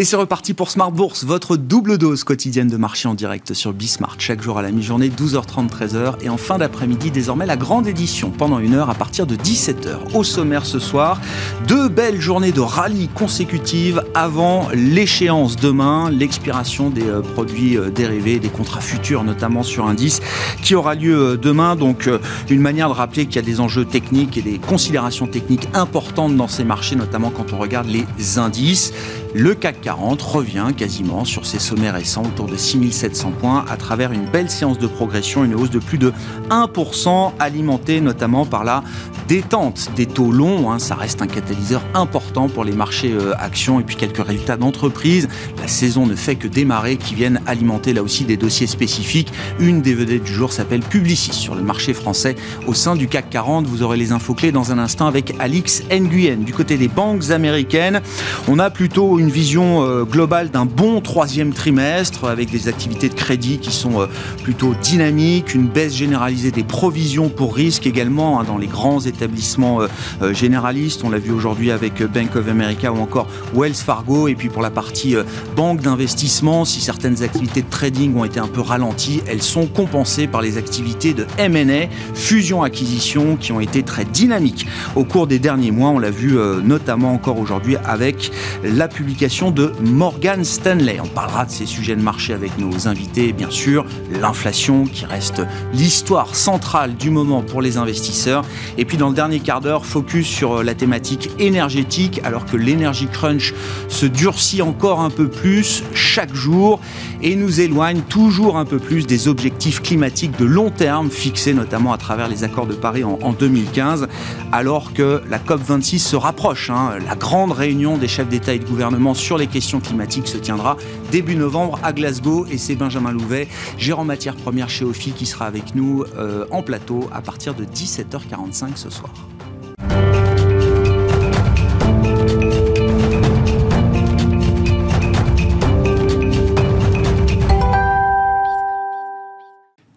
Et c'est reparti pour Smart Bourse, votre double dose quotidienne de marché en direct sur Bismart. Chaque jour à la mi-journée, 12h30, 13h. Et en fin d'après-midi, désormais, la grande édition pendant une heure à partir de 17h. Au sommaire ce soir, deux belles journées de rallye consécutives avant l'échéance demain, l'expiration des euh, produits euh, dérivés, des contrats futurs, notamment sur indice, qui aura lieu euh, demain. Donc, une manière de rappeler qu'il y a des enjeux techniques et des considérations techniques importantes dans ces marchés, notamment quand on regarde les indices. Le CAC 40 revient quasiment sur ses sommets récents autour de 6700 points à travers une belle séance de progression, une hausse de plus de 1% alimentée notamment par la détente des taux longs. Hein. ça reste un catalyseur important pour les marchés euh, actions et puis quelques résultats d'entreprise. La saison ne fait que démarrer qui viennent alimenter là aussi des dossiers spécifiques. Une des vedettes du jour s'appelle Publicis sur le marché français au sein du CAC 40. Vous aurez les infos clés dans un instant avec Alix Nguyen. Du côté des banques américaines, on a plutôt une vision euh, globale d'un bon troisième trimestre avec des activités de crédit qui sont euh, plutôt dynamiques, une baisse généralisée des provisions pour risque également hein, dans les grands établissements euh, généralistes. On l'a vu aujourd'hui avec Bank of America ou encore Wells Fargo. Et puis pour la partie banque d'investissement, si certaines activités de trading ont été un peu ralenties, elles sont compensées par les activités de M&A, fusion-acquisition, qui ont été très dynamiques au cours des derniers mois. On l'a vu notamment encore aujourd'hui avec la de Morgan Stanley. On parlera de ces sujets de marché avec nos invités, bien sûr, l'inflation qui reste l'histoire centrale du moment pour les investisseurs. Et puis dans le dernier quart d'heure, focus sur la thématique énergétique, alors que l'énergie crunch se durcit encore un peu plus chaque jour et nous éloigne toujours un peu plus des objectifs climatiques de long terme fixés notamment à travers les accords de Paris en, 2015, alors que la COP26 se rapproche. Hein. la grande réunion des chefs d'État et de gouvernement sur les questions climatiques se tiendra début novembre à Glasgow et c'est Benjamin Louvet, gérant matières premières chez Ophi, qui sera avec nous euh, en plateau à partir de 17h45 ce soir.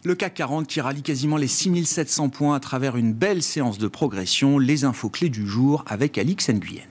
Le CAC 40 qui rallie quasiment les 6700 points à travers une belle séance de progression. Les infos clés du jour avec Alix Nguyen.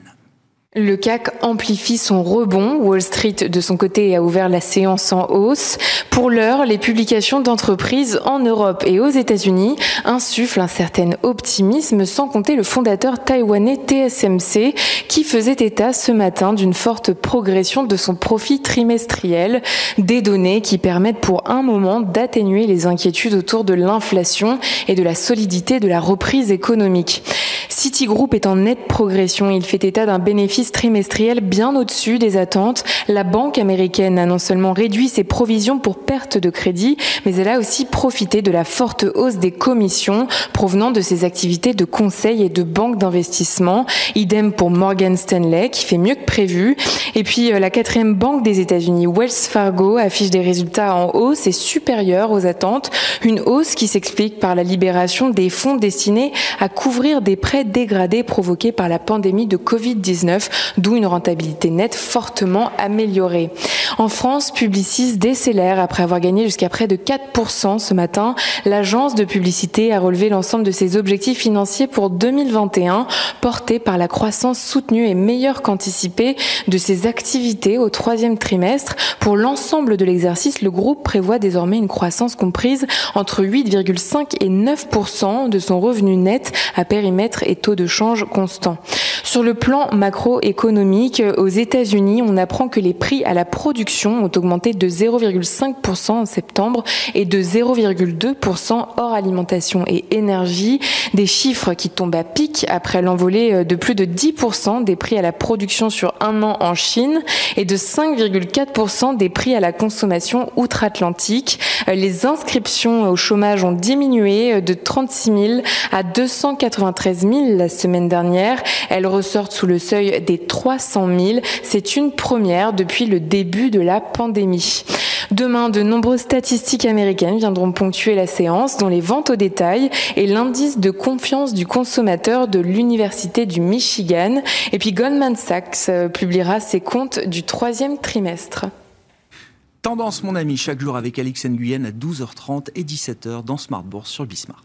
Le CAC amplifie son rebond. Wall Street, de son côté, a ouvert la séance en hausse. Pour l'heure, les publications d'entreprises en Europe et aux États-Unis insufflent un certain optimisme, sans compter le fondateur taïwanais TSMC, qui faisait état ce matin d'une forte progression de son profit trimestriel. Des données qui permettent pour un moment d'atténuer les inquiétudes autour de l'inflation et de la solidité de la reprise économique. Citigroup est en nette progression. Il fait état d'un bénéfice trimestriel bien au-dessus des attentes. La banque américaine a non seulement réduit ses provisions pour perte de crédit, mais elle a aussi profité de la forte hausse des commissions provenant de ses activités de conseil et de banque d'investissement. Idem pour Morgan Stanley qui fait mieux que prévu. Et puis euh, la quatrième banque des États-Unis, Wells Fargo, affiche des résultats en hausse et supérieurs aux attentes. Une hausse qui s'explique par la libération des fonds destinés à couvrir des prêts dégradé provoqué par la pandémie de Covid-19, d'où une rentabilité nette fortement améliorée. En France, Publicis décélère après avoir gagné jusqu'à près de 4% ce matin. L'agence de publicité a relevé l'ensemble de ses objectifs financiers pour 2021, portés par la croissance soutenue et meilleure qu'anticipée de ses activités au troisième trimestre. Pour l'ensemble de l'exercice, le groupe prévoit désormais une croissance comprise entre 8,5 et 9% de son revenu net à périmètre et taux de change constant. Sur le plan macroéconomique, aux États-Unis, on apprend que les prix à la production ont augmenté de 0,5% en septembre et de 0,2% hors alimentation et énergie, des chiffres qui tombent à pic après l'envolée de plus de 10% des prix à la production sur un an en Chine et de 5,4% des prix à la consommation outre-Atlantique. Les inscriptions au chômage ont diminué de 36 000 à 293 000 la semaine dernière. Elles ressortent sous le seuil des 300 000. C'est une première depuis le début de la pandémie. Demain, de nombreuses statistiques américaines viendront ponctuer la séance, dont les ventes au détail et l'indice de confiance du consommateur de l'Université du Michigan. Et puis Goldman Sachs euh, publiera ses comptes du troisième trimestre. Tendance, mon ami, chaque jour avec Alix Nguyen à 12h30 et 17h dans Smart Bourse sur Bismart.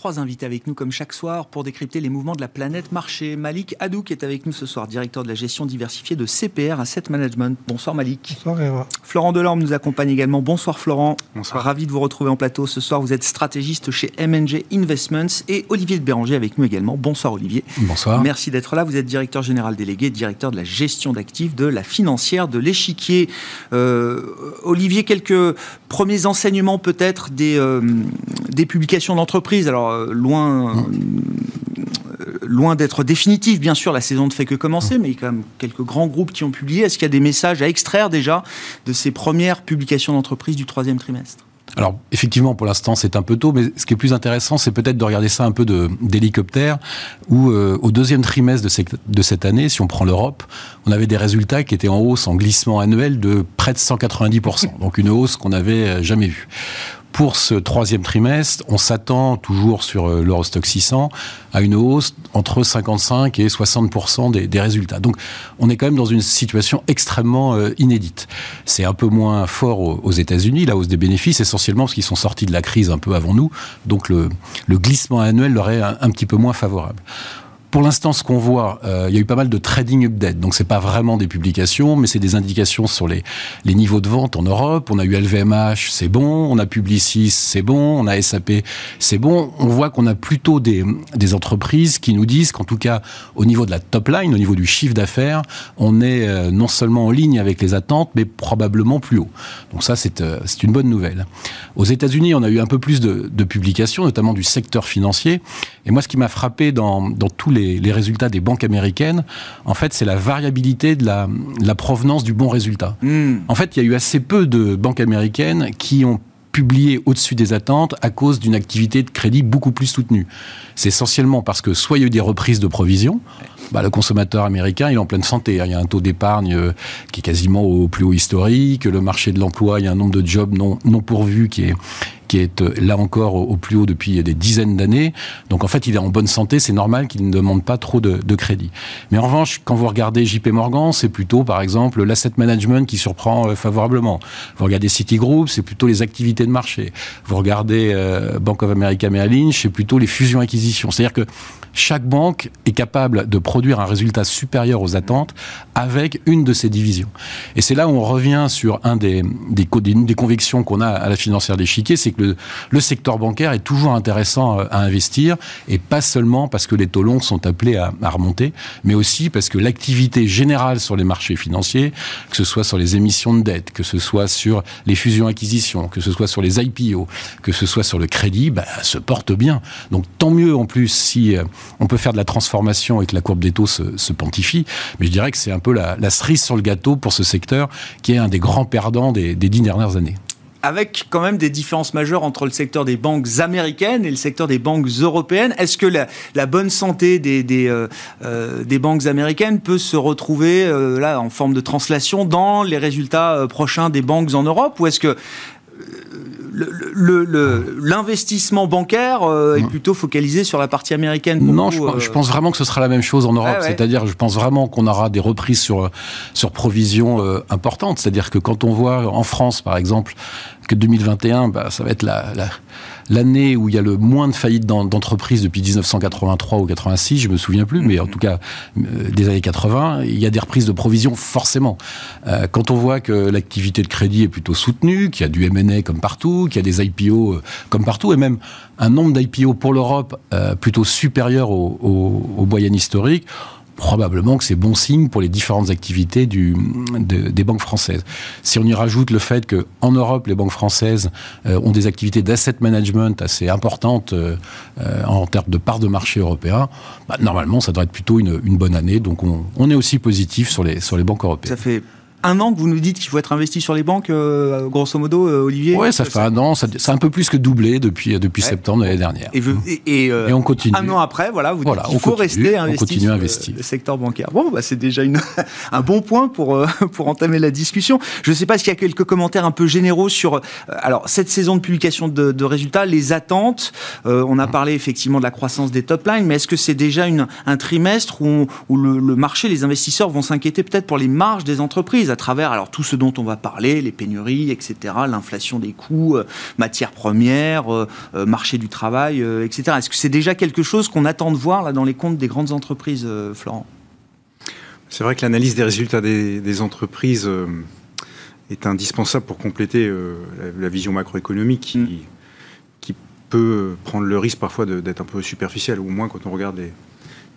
Trois invités avec nous comme chaque soir pour décrypter les mouvements de la planète marché. Malik Hadou qui est avec nous ce soir, directeur de la gestion diversifiée de CPR Asset Management. Bonsoir Malik. Bonsoir Eva. Florent Delorme nous accompagne également. Bonsoir Florent. Bonsoir. Ravi de vous retrouver en plateau ce soir. Vous êtes stratégiste chez MNG Investments et Olivier de Béranger avec nous également. Bonsoir Olivier. Bonsoir. Merci d'être là. Vous êtes directeur général délégué, directeur de la gestion d'actifs de la financière de l'échiquier. Euh, Olivier, quelques premiers enseignements peut-être des, euh, des publications d'entreprise. Alors euh, loin, euh, loin d'être définitif, bien sûr, la saison ne fait que commencer, mais il y a quand même quelques grands groupes qui ont publié. Est-ce qu'il y a des messages à extraire déjà de ces premières publications d'entreprise du troisième trimestre? Alors, effectivement, pour l'instant, c'est un peu tôt, mais ce qui est plus intéressant, c'est peut-être de regarder ça un peu d'hélicoptère, où euh, au deuxième trimestre de, de, cette année, si on prend l'Europe, on avait des résultats qui étaient en hausse en glissement annuel de près de 190%, donc une hausse qu'on n'avait jamais vue. Pour ce troisième trimestre, on s'attend toujours sur euh, l'Eurostock 600 à une hausse entre 55 et 60 des, des, résultats. Donc, on est quand même dans une situation extrêmement euh, inédite. C'est un peu moins fort aux, États-Unis, la hausse des bénéfices, essentiellement parce qu'ils sont sortis de la crise un peu avant nous. Donc, le, le glissement annuel leur est un petit peu moins favorable. Pour l'instant, ce qu'on voit, euh, il y a eu pas mal de trading update. Donc, c'est pas vraiment des publications, mais c'est des indications sur les, les niveaux de vente en Europe. On a eu LVMH, c'est bon. On a Publicis, c'est bon. On a SAP, c'est bon. On voit qu'on a plutôt des, des entreprises qui nous disent qu'en tout cas, au niveau de la top line, au niveau du chiffre d'affaires, on est euh, non seulement en ligne avec les attentes, mais probablement plus haut. Donc ça, c'est euh, une bonne nouvelle. Aux États-Unis, on a eu un peu plus de, de publications, notamment du secteur financier. Et moi, ce qui m'a frappé dans, dans tous les les, résultats des banques américaines, en fait, c'est la variabilité de la, provenance du bon résultat. Hmm. En fait, il y a eu assez peu de banques américaines qui ont publié au-dessus des attentes à cause d'une activité de crédit beaucoup plus soutenue. C'est essentiellement parce que soit il y a eu des reprises de provisions, bah, le consommateur américain il est en pleine santé. Hein. Il y a un taux d'épargne euh, qui est quasiment au plus haut historique, le marché de l'emploi, il y a un nombre de jobs non, non pourvus qui est qui est euh, là encore au plus haut depuis des dizaines d'années. Donc en fait, il est en bonne santé, c'est normal qu'il ne demande pas trop de, crédit. Mais en revanche, quand vous regardez JP Morgan, c'est plutôt par exemple l'asset management qui surprend euh, favorablement. Vous regardez Citigroup, c'est plutôt les activités de marché. Vous regardez euh, Bank of America Merrill Lynch, c'est plutôt les fusions-acquisitions. C'est-à-dire que chaque banque est capable de produire un résultat supérieur aux attentes avec une de ses divisions. Et c'est là où on revient sur un des, des, des convictions qu'on a à la financière d'échiquier, c'est que le, secteur bancaire est toujours intéressant à, investir, et pas seulement parce que les taux longs sont appelés à, remonter, mais aussi parce que l'activité générale sur les marchés financiers, que ce soit sur les émissions de dette, que ce soit sur les fusions-acquisitions, que ce soit sur les IPO, que ce soit sur le crédit, bah, se porte bien. Donc tant mieux en plus si euh, on peut faire de la transformation et que la courbe des taux se, pontifie, mais je dirais que c'est un peu la, la, cerise sur le gâteau pour ce secteur qui est un des grands perdants des dix dernières années avec quand même des différences majeures entre le secteur des banques américaines et le secteur des banques européennes. Est-ce que la, bonne santé des, des, euh, euh, des, banques américaines peut se retrouver euh, là en forme de translation dans les résultats euh, prochains des banques en Europe? Ou est-ce que l'investissement bancaire euh, est plutôt focalisé sur la partie américaine. non, je, euh, pense vraiment que ce sera la même chose en Europe. C'est-à-dire, je pense vraiment qu'on aura des reprises sur sur provisions euh, importantes. C'est-à-dire que quand on voit en France, par exemple, que 2021, bah, ça va être la, la l'année où il y a le moins de faillites d'entreprises depuis 1983 ou 86, je me souviens plus, mais en tout cas euh, des années 80, il y a des reprises de provisions forcément. Euh, quand on voit que l'activité de crédit est plutôt soutenue, qu'il y a du M&A comme partout, qu'il y a des IPO euh, comme partout, et même un nombre d'IPO pour l'Europe plutôt supérieur au, au, au historique, probablement que c'est bon signe pour les différentes activités du, des banques françaises. Si on y rajoute le fait qu'en Europe, les banques françaises euh, ont des activités d'asset management assez importantes euh, euh, en termes de part de marché européen, bah, normalement, ça devrait être plutôt une, une bonne année. Donc on, on, est aussi positif sur les, sur les banques européennes. Ça fait un an que vous nous dites qu'il faut être investi sur les banques, euh, grosso modo, euh, Olivier Oui, ça fait un an, ça, c'est un peu plus que doublé depuis, depuis septembre de l'année dernière. Et, et, et, on continue. Un an après, voilà, vous dites qu'il faut rester investi on à investir. le secteur bancaire. Bon, bah, c'est déjà une, un bon point pour, pour entamer la discussion. Je ne sais pas s'il y a quelques commentaires un peu généraux sur alors cette saison de publication de, de résultats, les attentes. on a parlé effectivement de la croissance des top lines, mais est-ce que c'est déjà une, un trimestre où, où le, le marché, les investisseurs vont s'inquiéter peut-être pour les marges des entreprises? À travers alors tout ce dont on va parler, les pénuries, etc., l'inflation des coûts, euh, matières premières, euh, euh, marché du travail, etc. Est-ce que c'est déjà quelque chose qu'on attend de voir là dans les comptes des grandes entreprises, Florent? C'est vrai que l'analyse des résultats des, entreprises est indispensable pour compléter la, vision macroéconomique qui, mm. qui, peut prendre le risque parfois d'être un peu superficielle, ou au moins quand on regarde les,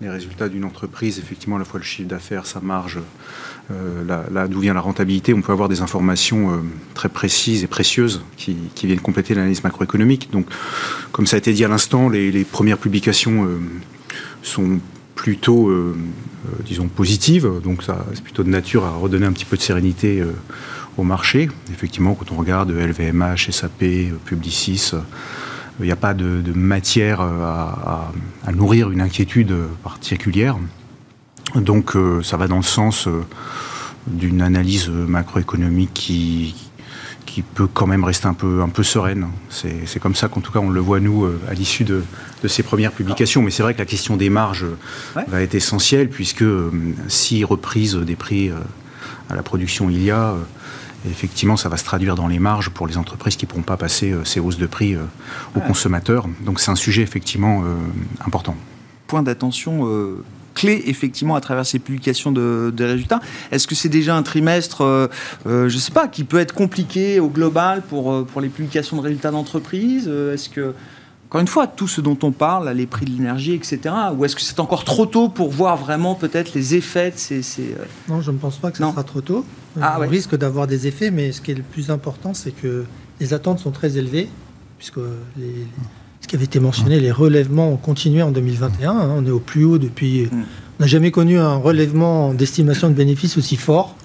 les résultats d'une entreprise, effectivement, à la fois le chiffre d'affaires, sa marge, euh, là, d'où vient la rentabilité, on peut avoir des informations euh, très précises et précieuses qui, viennent compléter l'analyse macroéconomique. Donc, comme ça a été dit à l'instant, les, premières publications euh, sont plutôt, disons, positives. Donc, ça, c'est plutôt de nature à redonner un petit peu de sérénité au marché. Effectivement, quand on regarde LVMH, SAP, Publicis, il n'y a pas de, matière à, nourrir une inquiétude particulière. Donc euh, ça va dans le sens euh, d'une analyse macroéconomique qui, qui peut quand même rester un peu, un peu sereine. C'est comme ça qu'en tout cas on le voit nous euh, à l'issue de, de, ces premières publications. Mais c'est vrai que la question des marges va être essentielle puisque si reprise des prix à la production il y a, effectivement ça va se traduire dans les marges pour les entreprises qui ne pourront pas passer ces hausses de prix aux consommateurs. Donc c'est un sujet effectivement important. Point d'attention clé effectivement à travers ces publications de, résultats. Est-ce que c'est déjà un trimestre, euh, euh, je ne sais pas, qui peut être compliqué au global pour, euh, pour les publications de résultats d'entreprise Est-ce que encore une fois, tout ce dont on parle, les prix de l'énergie, etc. Ou est-ce que c'est encore trop tôt pour voir vraiment peut-être les effets de ces... Non, je ne pense pas que ce sera trop tôt. Ah, on risque d'avoir des effets, mais ce qui est le plus important, c'est que les attentes sont très élevées, puisque les, ce qui avait été mentionné, les relèvements ont continué en 2021. Hein. on est au plus haut depuis. Mm. On n'a jamais connu un relèvement d'estimation de bénéfices aussi fort.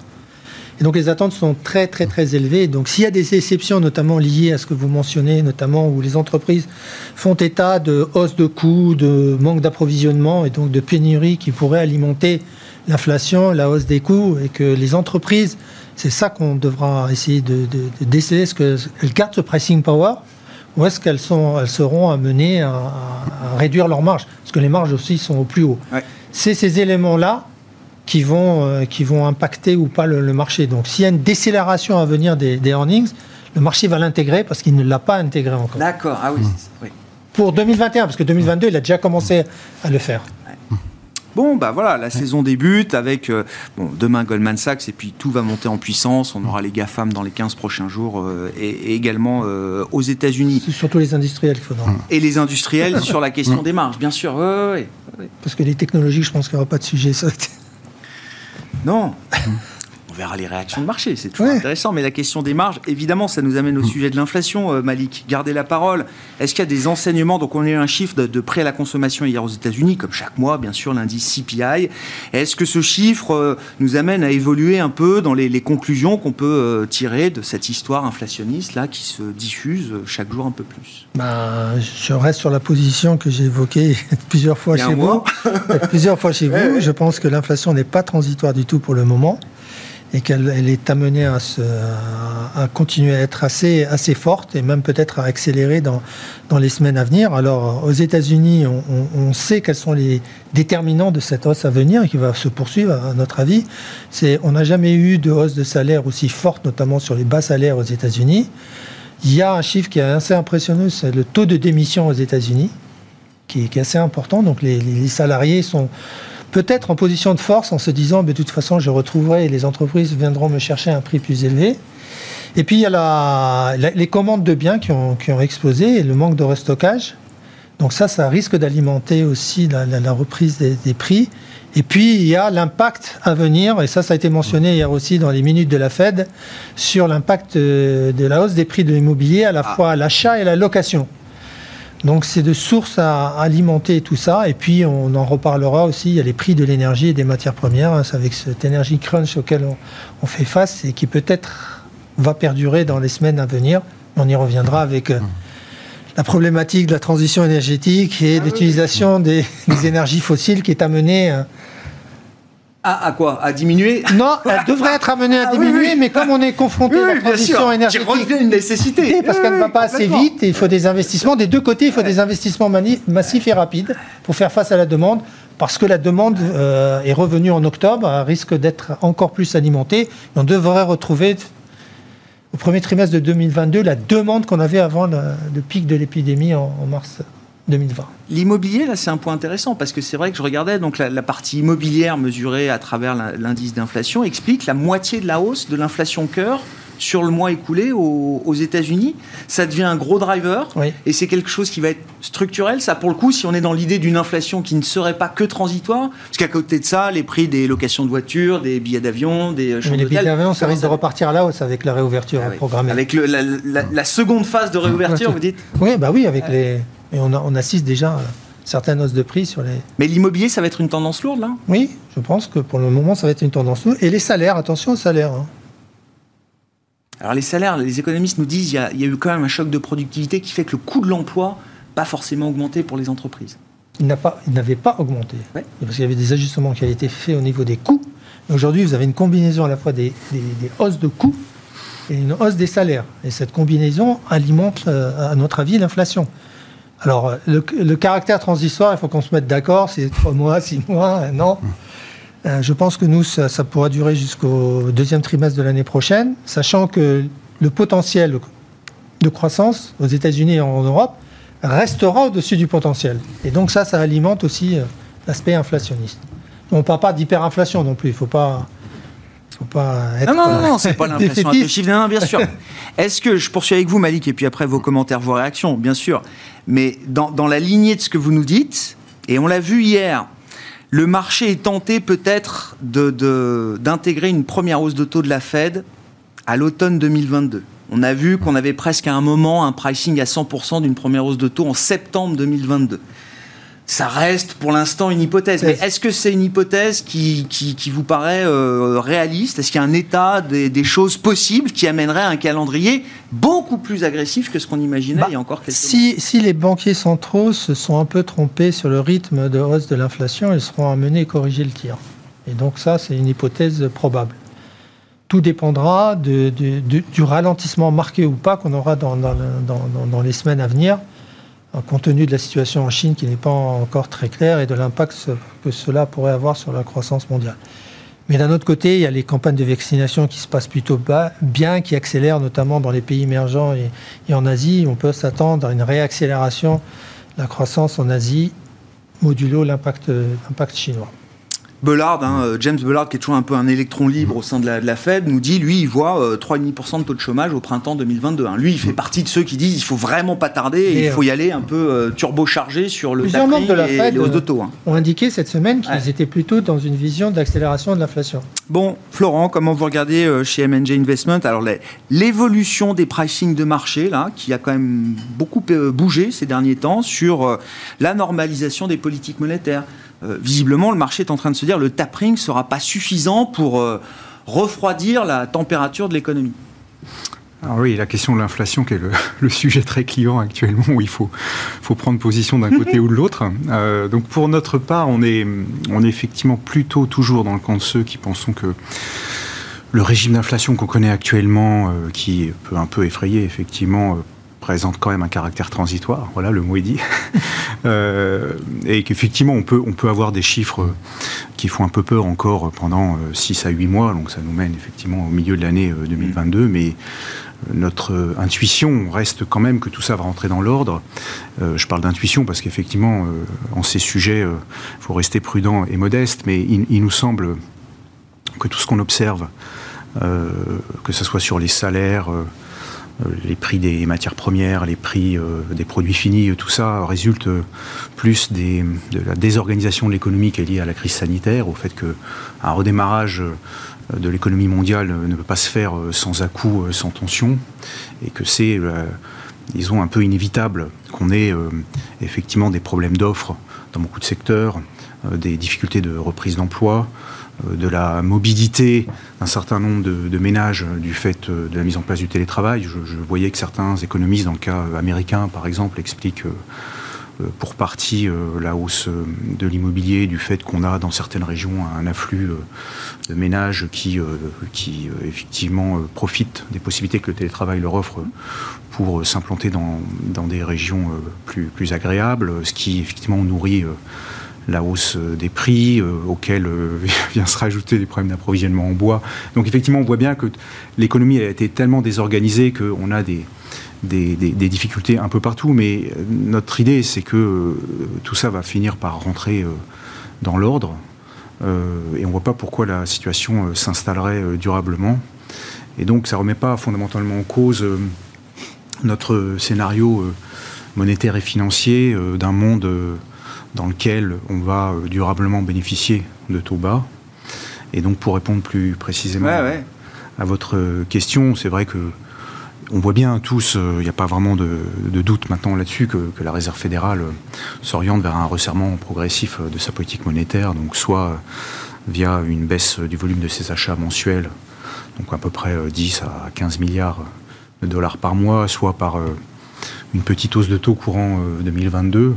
Et donc les attentes sont très très très élevées. Donc s'il y a des exceptions, notamment liées à ce que vous mentionnez, notamment où les entreprises font état de hausse de coûts, de manque d'approvisionnement et donc de pénurie qui pourraient alimenter l'inflation, la hausse des coûts, et que les entreprises, c'est ça qu'on devra essayer de, déceler, est-ce qu'elles gardent ce pricing power ou est-ce qu'elles elles seront amenées à, réduire leurs marges? Parce que les marges aussi sont au plus haut. C'est ces éléments-là qui vont, euh, qui vont impacter ou pas le, marché. Donc s'il y a une décélération à venir des, earnings, le marché va l'intégrer parce qu'il ne l'a pas intégré encore. D'accord, ah oui. oui. Pour 2021, parce que 2022, il a déjà commencé à le faire. Bon, bah voilà, la saison débute avec euh, bon, demain Goldman Sachs et puis tout va monter en puissance. On aura les GAFAM dans les 15 prochains jours euh, et, également euh, aux États-Unis. C'est surtout les industriels qu'il faudra. Et les industriels sur la question des marges, bien sûr. Parce que les technologies, je pense qu'il n'y aura pas de sujet. Ça. Non verra les réactions de marché, c'est toujours intéressant. Mais la question des marges, évidemment, ça nous amène au mm. sujet de l'inflation, euh, Malik. Gardez la parole. Est-ce qu'il y a des enseignements Donc, on a eu un chiffre de, prêt à la consommation hier aux États-Unis, comme chaque mois, bien sûr, l'indice CPI. Est-ce que ce chiffre euh, nous amène à évoluer un peu dans les, conclusions qu'on peut euh, tirer de cette histoire inflationniste là qui se diffuse chaque jour un peu plus? Bah, Je reste sur la position que j'ai évoquée plusieurs fois chez vous. plusieurs fois chez vous. Je pense que l'inflation n'est pas transitoire du tout pour le moment et qu'elle est amenée à, à, continuer à être assez, assez forte et même peut-être à accélérer dans, dans les semaines à venir. Alors aux États-Unis, on, sait quels sont les déterminants de cette hausse à venir et qui va se poursuivre à notre avis. C'est, on n'a jamais eu de hausse de salaire aussi forte, notamment sur les bas salaires aux États-Unis. Il y a un chiffre qui est assez impressionnant, c'est le taux de démission aux États-Unis, qui, qui, est assez important. Donc les, les salariés sont peut-être en position de force en se disant, de toute façon, je retrouverai, et les entreprises viendront me chercher un prix plus élevé. Et puis, il y a les commandes de biens qui ont, qui ont, explosé et le manque de restockage. Donc ça, ça risque d'alimenter aussi la, reprise des, prix. Et puis, il y a l'impact à venir, et ça, ça a été mentionné hier aussi dans les minutes de la Fed, sur l'impact euh, de la hausse des prix de l'immobilier, à la ah. fois à l'achat et à la location. Donc c'est de sources à alimenter tout ça. Et puis on en reparlera aussi, il y a les prix de l'énergie et des matières premières. Hein. C'est avec cette énergie crunch auquel on, fait face et qui peut-être va perdurer dans les semaines à venir. On y reviendra avec euh, la problématique de la transition énergétique et ah l'utilisation des, énergies fossiles qui est amenée euh, à, quoi? À diminuer? Non, elle devrait être amenée à ah diminuer, mais comme on est confronté à la transition énergétique, une nécessité. Parce qu'elle ne va pas assez vite, et il faut des investissements. Des deux côtés, il faut des investissements massifs et rapides pour faire face à la demande, parce que la demande euh, est revenue en octobre, risque d'être encore plus alimentée. on devrait retrouver au premier trimestre de 2022 la demande qu'on avait avant le, pic de l'épidémie en mars 2020. L'immobilier, là, c'est un point intéressant parce que c'est vrai que je regardais donc la, partie immobilière mesurée à travers l'indice d'inflation explique la moitié de la hausse de l'inflation cœur sur le mois écoulé aux, États-Unis. Ça devient un gros driver et c'est quelque chose qui va être structurel. Ça, pour le coup, si on est dans l'idée d'une inflation qui ne serait pas que transitoire, parce qu'à côté de ça, les prix des locations de voitures, des billets d'avion, des chambres Les billets d'avion, ça risque de repartir à la hausse avec la réouverture ah programmée. Avec la, seconde phase de réouverture, vous dites Oui, bah oui, avec les et on, assiste déjà à certaines hausses de prix sur les. Mais l'immobilier, ça va être une tendance lourde, là? Oui, je pense que pour le moment, ça va être une tendance lourde. Et les salaires, attention aux salaires. Hein. Alors les salaires, les économistes nous disent qu'il y, a eu quand même un choc de productivité qui fait que le coût de l'emploi pas forcément augmenté pour les entreprises. Il n'avait pas, pas augmenté. Parce qu'il y avait des ajustements qui avaient été faits au niveau des coûts. Aujourd'hui, vous avez une combinaison à la fois des, hausses de coûts et une hausse des salaires. Et cette combinaison alimente, euh, à notre avis, l'inflation. Alors, le, caractère transitoire, il faut qu'on se mette d'accord, c'est trois mois, six mois, un an. Euh, je pense que nous, ça, pourra durer jusqu'au deuxième trimestre de l'année prochaine, sachant que le potentiel de croissance aux États-Unis et en Europe restera au-dessus du potentiel. Et donc ça, ça alimente aussi euh, l'aspect inflationniste. On ne parle pas d'hyperinflation non plus, il ne faut pas faut pas être. Non, non, non, c'est pas l'impression Non, bien sûr. Est-ce que je poursuis avec vous, Malik, et puis après vos commentaires, vos réactions, bien sûr. Mais dans, dans la lignée de ce que vous nous dites, et on l'a vu hier, le marché est tenté peut-être d'intégrer de, une première hausse de taux de la Fed à l'automne 2022. On a vu qu'on avait presque à un moment un pricing à 100% d'une première hausse de taux en septembre 2022 ça reste pour l'instant une hypothèse. Mais est-ce que c'est une hypothèse qui, qui, vous paraît euh, réaliste? Est-ce qu'il y a un état des, choses possibles qui amènerait un calendrier beaucoup plus agressif que ce qu'on imaginait bah, il y a encore quelques si, Si les banquiers centraux se sont un peu trompés sur le rythme de hausse de l'inflation, ils seront amenés à corriger le tir. Et donc ça, c'est une hypothèse probable. Tout dépendra de, du ralentissement marqué ou pas qu'on aura dans, dans, dans les semaines à venir compte tenu de la situation en Chine qui n'est pas encore très claire et de l'impact que cela pourrait avoir sur la croissance mondiale. Mais d'un autre côté, il y a les campagnes de vaccination qui se passent plutôt bien, qui accélèrent notamment dans les pays émergents et, et en Asie. On peut s'attendre à une réaccélération de la croissance en Asie, modulo l'impact chinois. Bellard, hein, euh, James Bellard, qui est toujours un peu un électron libre au sein de la, Fed, nous dit, lui, il voit 3,5% euh, de taux de chômage au printemps 2022. Hein. Lui, il fait partie de ceux qui disent, il faut vraiment pas tarder, et il faut y aller un peu euh, turbo-chargé sur le Plusieurs membres de la Fed hein. ont indiqué cette semaine qu'ils étaient plutôt dans une vision d'accélération de l'inflation. Bon, Florent, comment vous regardez chez MNJ Investment? Alors, l'évolution des pricing de marché, là, qui a quand même beaucoup bougé ces derniers temps sur la normalisation des politiques monétaires. Euh, visiblement, le marché est en train de se dire le tapering ne sera pas suffisant pour euh, refroidir la température de l'économie. Alors oui, la question de l'inflation qui est le, sujet très client actuellement où il faut, faut prendre position d'un côté ou de l'autre. Euh, donc pour notre part, on est, on est effectivement plutôt toujours dans le camp de ceux qui pensons que le régime d'inflation qu'on connaît actuellement, qui peut un peu effrayer effectivement, présente quand même un caractère transitoire, voilà, le mot est dit, euh, et qu'effectivement on peut, on peut avoir des chiffres qui font un peu peur encore pendant 6 euh, à 8 mois, donc ça nous mène effectivement au milieu de l'année 2022, euh, mais notre intuition reste quand même que tout ça va rentrer dans l'ordre. je parle d'intuition parce qu'effectivement, en ces sujets, il faut rester prudent et modeste, mais il, il nous semble que tout ce qu'on observe, que ce soit sur les salaires, les prix des matières premières, les prix euh, des produits finis, tout ça résulte plus de la désorganisation de l'économie qui est liée à la crise sanitaire, au fait qu'un redémarrage euh, de l'économie mondiale ne peut pas se faire sans à-coups, sans tension, et que c'est disons, un peu inévitable qu'on ait effectivement des problèmes d'offres dans beaucoup de secteurs, des difficultés de reprise d'emploi, de la mobilité d'un certain nombre de, ménages du fait de la mise en place du télétravail. Je, voyais que certains économistes, dans le cas américain par exemple, expliquent euh, pour partie euh, la hausse euh, de l'immobilier du fait qu'on a dans certaines régions un afflux de ménages qui, effectivement profitent des possibilités que le télétravail leur offre pour s'implanter dans, dans, des régions plus, plus agréables, ce qui effectivement nourrit la hausse des prix, auquel vient se rajouter des problèmes d'approvisionnement en bois. Donc effectivement, on voit bien que l'économie a été tellement désorganisée qu'on a des, difficultés un peu partout, mais euh, notre idée, c'est que euh, tout ça va finir par rentrer euh, dans l'ordre, et on ne voit pas pourquoi la situation s'installerait durablement. Et donc, ça ne remet pas fondamentalement en cause notre scénario monétaire et financier d'un monde dans lequel on va durablement bénéficier de taux bas. Et donc, pour répondre plus précisément à votre question, c'est vrai que on voit bien tous, il euh, n'y a pas vraiment de, doute maintenant là-dessus, que, la Réserve fédérale euh, s'oriente vers un resserrement progressif euh, de sa politique monétaire, donc soit via une baisse du volume de ses achats mensuels, donc à peu près 10 à 15 milliards de dollars par mois, soit par une petite hausse de taux courant 2022.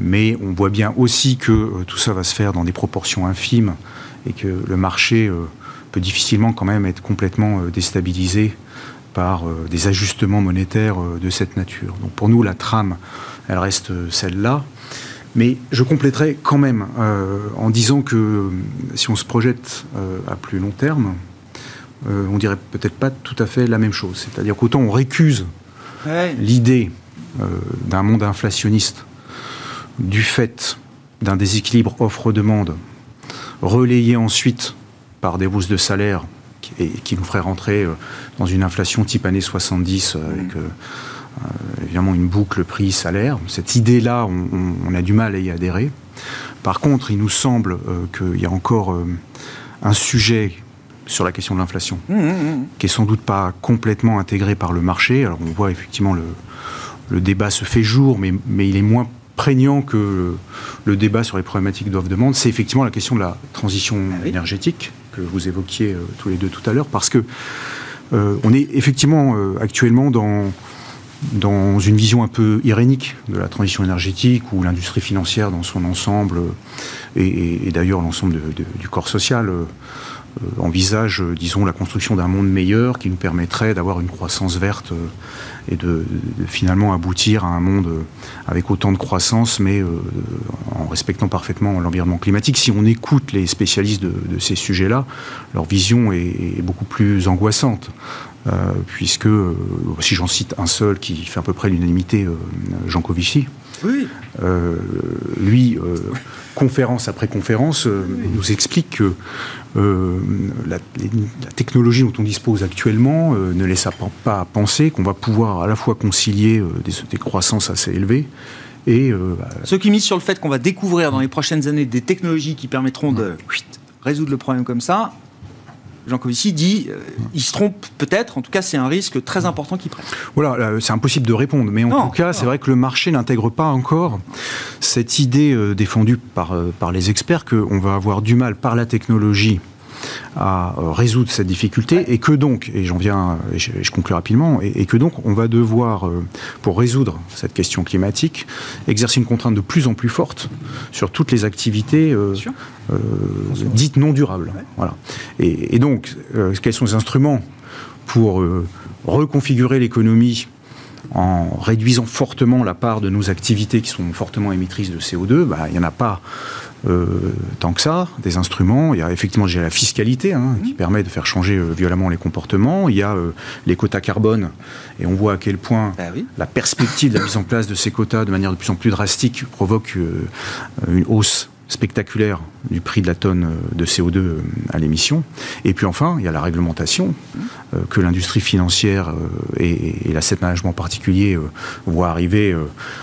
Mais on voit bien aussi que tout ça va se faire dans des proportions infimes et que le marché peut difficilement quand même être complètement déstabilisé par euh, des ajustements monétaires euh, de cette nature. Donc pour nous, la trame, elle reste euh, celle-là. Mais je compléterai quand même en disant que si on se projette à plus long terme, on dirait peut-être pas tout à fait la même chose. C'est-à-dire qu'autant on récuse l'idée d'un monde inflationniste du fait d'un déséquilibre offre-demande, relayé ensuite par des hausses de salaire et qui nous ferait rentrer euh, dans une inflation type années 70 euh, avec mmh. euh, évidemment une boucle prix-salaire. Cette idée-là, on, a du mal à y adhérer. Par contre, il nous semble qu'il y a encore un sujet sur la question de l'inflation, mmh, mmh, qui est sans doute pas complètement intégré par le marché. Alors on voit effectivement le, le débat se fait jour, mais, mais il est moins prégnant que le débat sur les problématiques d'offre-demande. C'est effectivement la question de la transition ah énergétique que vous évoquiez euh, tous les deux tout à l'heure, parce que euh, on est effectivement euh, actuellement dans dans une vision un peu irénique de la transition énergétique, où l'industrie financière dans son ensemble, et, d'ailleurs l'ensemble du corps social, envisage, disons, la construction d'un monde meilleur qui nous permettrait d'avoir une croissance verte et de, finalement aboutir à un monde euh, avec autant de croissance, mais euh, en respectant parfaitement l'environnement climatique. Si on écoute les spécialistes de, ces sujets-là, leur vision est, beaucoup plus angoissante. Euh, puisque, si j'en cite un seul qui fait à peu près l'unanimité, Jean Covici, oui. lui, conférence après conférence, nous explique que euh, la, technologie dont on dispose actuellement euh, ne laisse pas penser qu'on va pouvoir à la fois concilier euh, des, croissances assez élevées et... Bah, Ceux qui misent sur le fait qu'on va découvrir dans les prochaines années des technologies qui permettront de résoudre le problème comme ça, Jean Covici dit euh, il se trompe peut-être, en tout cas c'est un risque très important qu'il prenne. Voilà, c'est impossible de répondre, mais en tout cas c'est vrai que le marché n'intègre pas encore cette idée euh, défendue par, euh, par les experts qu'on va avoir du mal par la technologie à euh, résoudre cette difficulté et que donc, et j'en viens, et je, conclue rapidement, et, que donc on va devoir, euh, pour résoudre cette question climatique, exercer une contrainte de plus en plus forte sur toutes les activités euh, dites non durables. Voilà. Et, donc, quels sont les instruments pour reconfigurer l'économie en réduisant fortement la part de nos activités qui sont fortement émettrices de CO2, bah, il n'y en a pas euh, tant que ça, des instruments. Il y a effectivement déjà la fiscalité hein, qui mmh. permet de faire changer euh, violemment les comportements. Il y a euh, les quotas carbone et on voit à quel point bah la perspective de la mise en place de ces quotas de manière de plus en plus drastique provoque une hausse spectaculaire du prix de la tonne euh, de CO2 euh, à l'émission. Et puis enfin, il y a la réglementation euh, que l'industrie financière et, l'asset management en particulier voient arriver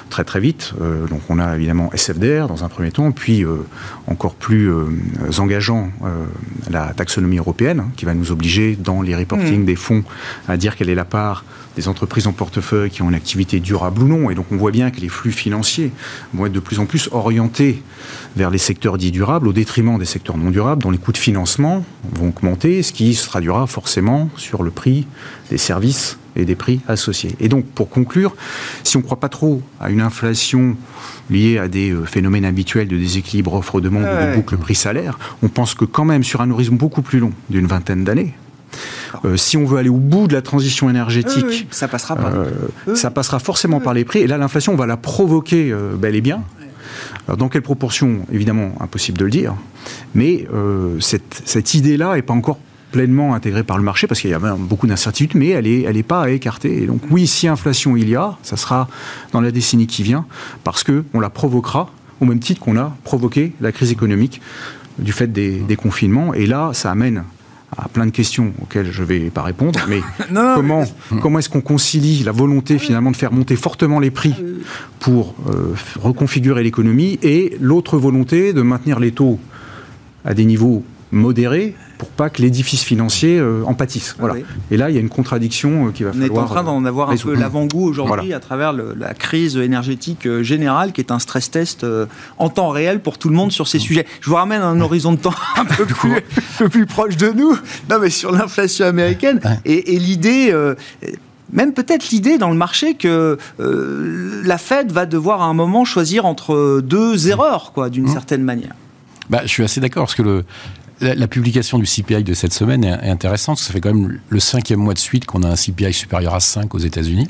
très très vite. donc on a évidemment SFDR dans un premier temps, puis encore plus engageant la taxonomie européenne, hein, qui va nous obliger dans les reporting mmh. des fonds à dire quelle est la part des entreprises en portefeuille qui ont une activité durable ou non. Et donc on voit bien que les flux financiers vont être de plus en plus orientés vers les secteurs dits durables au détriment des secteurs non durables dont les coûts de financement vont augmenter, ce qui se traduira forcément sur le prix des services et des prix associés. Et donc, pour conclure, si on ne croit pas trop à une inflation liée à des euh, phénomènes habituels de déséquilibre offre-demande ou de boucle prix-salaire, on pense que quand même sur un horizon beaucoup plus long, d'une vingtaine d'années, euh, si on veut aller au bout de la transition énergétique, ça passera pas. Euh, ça passera forcément par les prix. Et là, l'inflation, on va la provoquer euh, bel et bien. Alors, dans quelle proportion Évidemment, impossible de le dire. Mais cette, cette idée-là n'est pas encore pleinement intégrée par le marché parce qu'il y a beaucoup d'incertitudes, mais elle n'est elle est pas à écarter. Et donc, oui, si inflation il y a, ça sera dans la décennie qui vient parce qu'on la provoquera au même titre qu'on a provoqué la crise économique du fait des, des confinements. Et là, ça amène à plein de questions auxquelles je ne vais pas répondre, mais comment, comment est-ce qu'on concilie la volonté finalement de faire monter fortement les prix pour euh, reconfigurer l'économie et l'autre volonté de maintenir les taux à des niveaux modérés pour pas que l'édifice financier euh, en pâtisse. Voilà. Et là, il y a une contradiction euh, qui va falloir. On est en train d'en avoir un peu l'avant-goût aujourd'hui à travers la crise énergétique euh, générale, qui est un stress test en temps réel pour tout le monde sur ces sujets. Je vous ramène à un horizon de temps un peu plus, plus proche de nous. Non, mais sur l'inflation américaine et, l'idée même peut-être l'idée dans le marché que la Fed va devoir à un moment choisir entre deux erreurs, quoi, d'une mmh. certaine manière. Bah, je suis assez d'accord parce que le, la, publication du CPI de cette semaine est, intéressante. Ça fait quand même le cinquième mois de suite qu'on a un CPI supérieur à 5 aux États-Unis.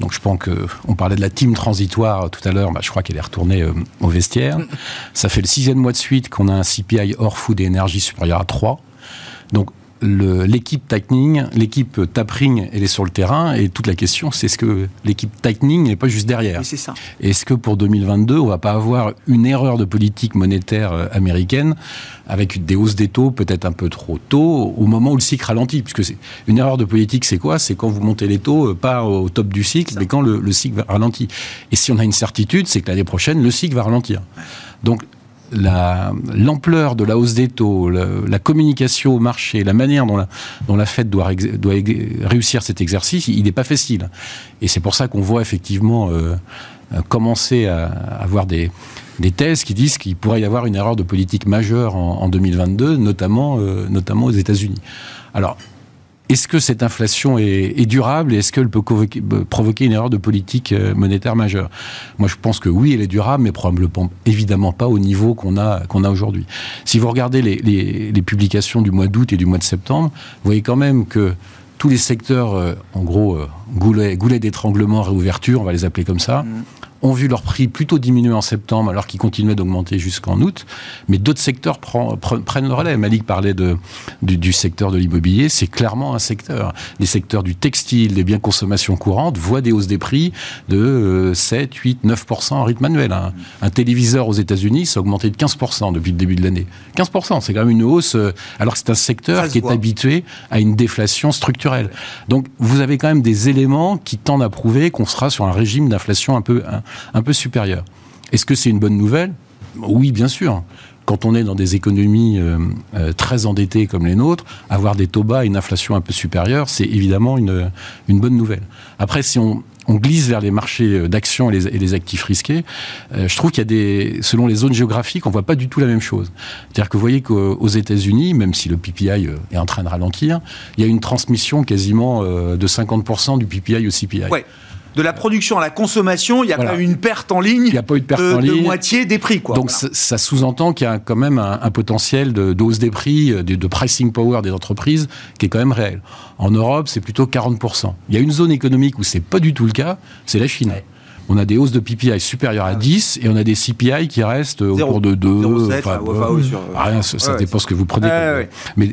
Donc je pense que on parlait de la team transitoire tout à l'heure. Bah, je crois qu'elle est retournée euh, au vestiaire. Ça fait le sixième mois de suite qu'on a un CPI hors food et énergie supérieur à 3. Donc l'équipe Tightening, l'équipe Tapring, elle est sur le terrain et toute la question, c'est est-ce que l'équipe Tightening n'est pas juste derrière? C'est ça. Est-ce que pour 2022, on va pas avoir une erreur de politique monétaire euh, américaine avec des hausses des taux peut-être un peu trop tôt au moment où le cycle ralentit? Puisque c'est une erreur de politique, c'est quoi? C'est quand vous montez les taux euh, pas au top du cycle, mais quand le, le cycle ralentit. Et si on a une certitude, c'est que l'année prochaine, le cycle va ralentir. Donc l'ampleur de la hausse des taux, la, communication au marché, la manière dont la, dont la Fed doit, réussir cet exercice, il n'est pas facile. Et c'est pour ça qu'on voit effectivement euh, euh, commencer à, avoir des, des thèses qui disent qu'il pourrait y avoir une erreur de politique majeure en, 2022, notamment, euh, notamment aux États-Unis. Alors, est-ce que cette inflation est, durable et est-ce qu'elle peut provoquer une erreur de politique euh, monétaire majeure? Moi, je pense que oui, elle est durable, mais probablement évidemment pas au niveau qu'on a, qu'on a aujourd'hui. Si vous regardez les, publications du mois d'août et du mois de septembre, vous voyez quand même que tous les secteurs, euh, en gros, euh, goulet, d'étranglement, réouverture, on va les appeler comme ça, mmh ont vu leur prix plutôt diminuer en septembre alors qu'ils continuaient d'augmenter jusqu'en août. Mais d'autres secteurs prennent le relais. Malik parlait de, du, secteur de l'immobilier. C'est clairement un secteur. Les secteurs du textile, des biens consommation courante voient des hausses des prix de 7, 8, 9% en rythme annuel. Un, téléviseur aux États-Unis, ça a augmenté de 15% depuis le début de l'année. 15%, c'est quand même une hausse, euh, alors que c'est un secteur qui est habitué à une déflation structurelle. Donc vous avez quand même des éléments qui tendent à prouver qu'on sera sur un régime d'inflation un peu, un peu supérieur. Est-ce que c'est une bonne nouvelle? Oui, bien sûr. Quand on est dans des économies euh, euh, très endettées comme les nôtres, avoir des taux bas et une inflation un peu supérieure, c'est évidemment une, une bonne nouvelle. Après, si on, glisse vers les marchés d'actions et, les, actifs risqués, euh, je trouve qu'il y a des, selon les zones géographiques, on voit pas du tout la même chose. C'est-à-dire que vous voyez qu'aux États-Unis, même si le PPI est en train de ralentir, il y a une transmission quasiment de 50% du PPI au CPI de la production à la consommation, il n'y a pas eu une perte en ligne. Il n'y a pas eu de perte en ligne. De moitié des prix, quoi. Donc ça sous-entend qu'il y a quand même un, potentiel de, hausse des prix, euh, de, pricing power des entreprises qui est quand même réel. En Europe, c'est plutôt 40%. Il y a une zone économique où c'est pas du tout le cas, c'est la Chine. On a des hausses de PPI supérieures à 10 et on a des CPI qui restent autour de 2. enfin, rien, ça, dépend ce que vous prenez. Mais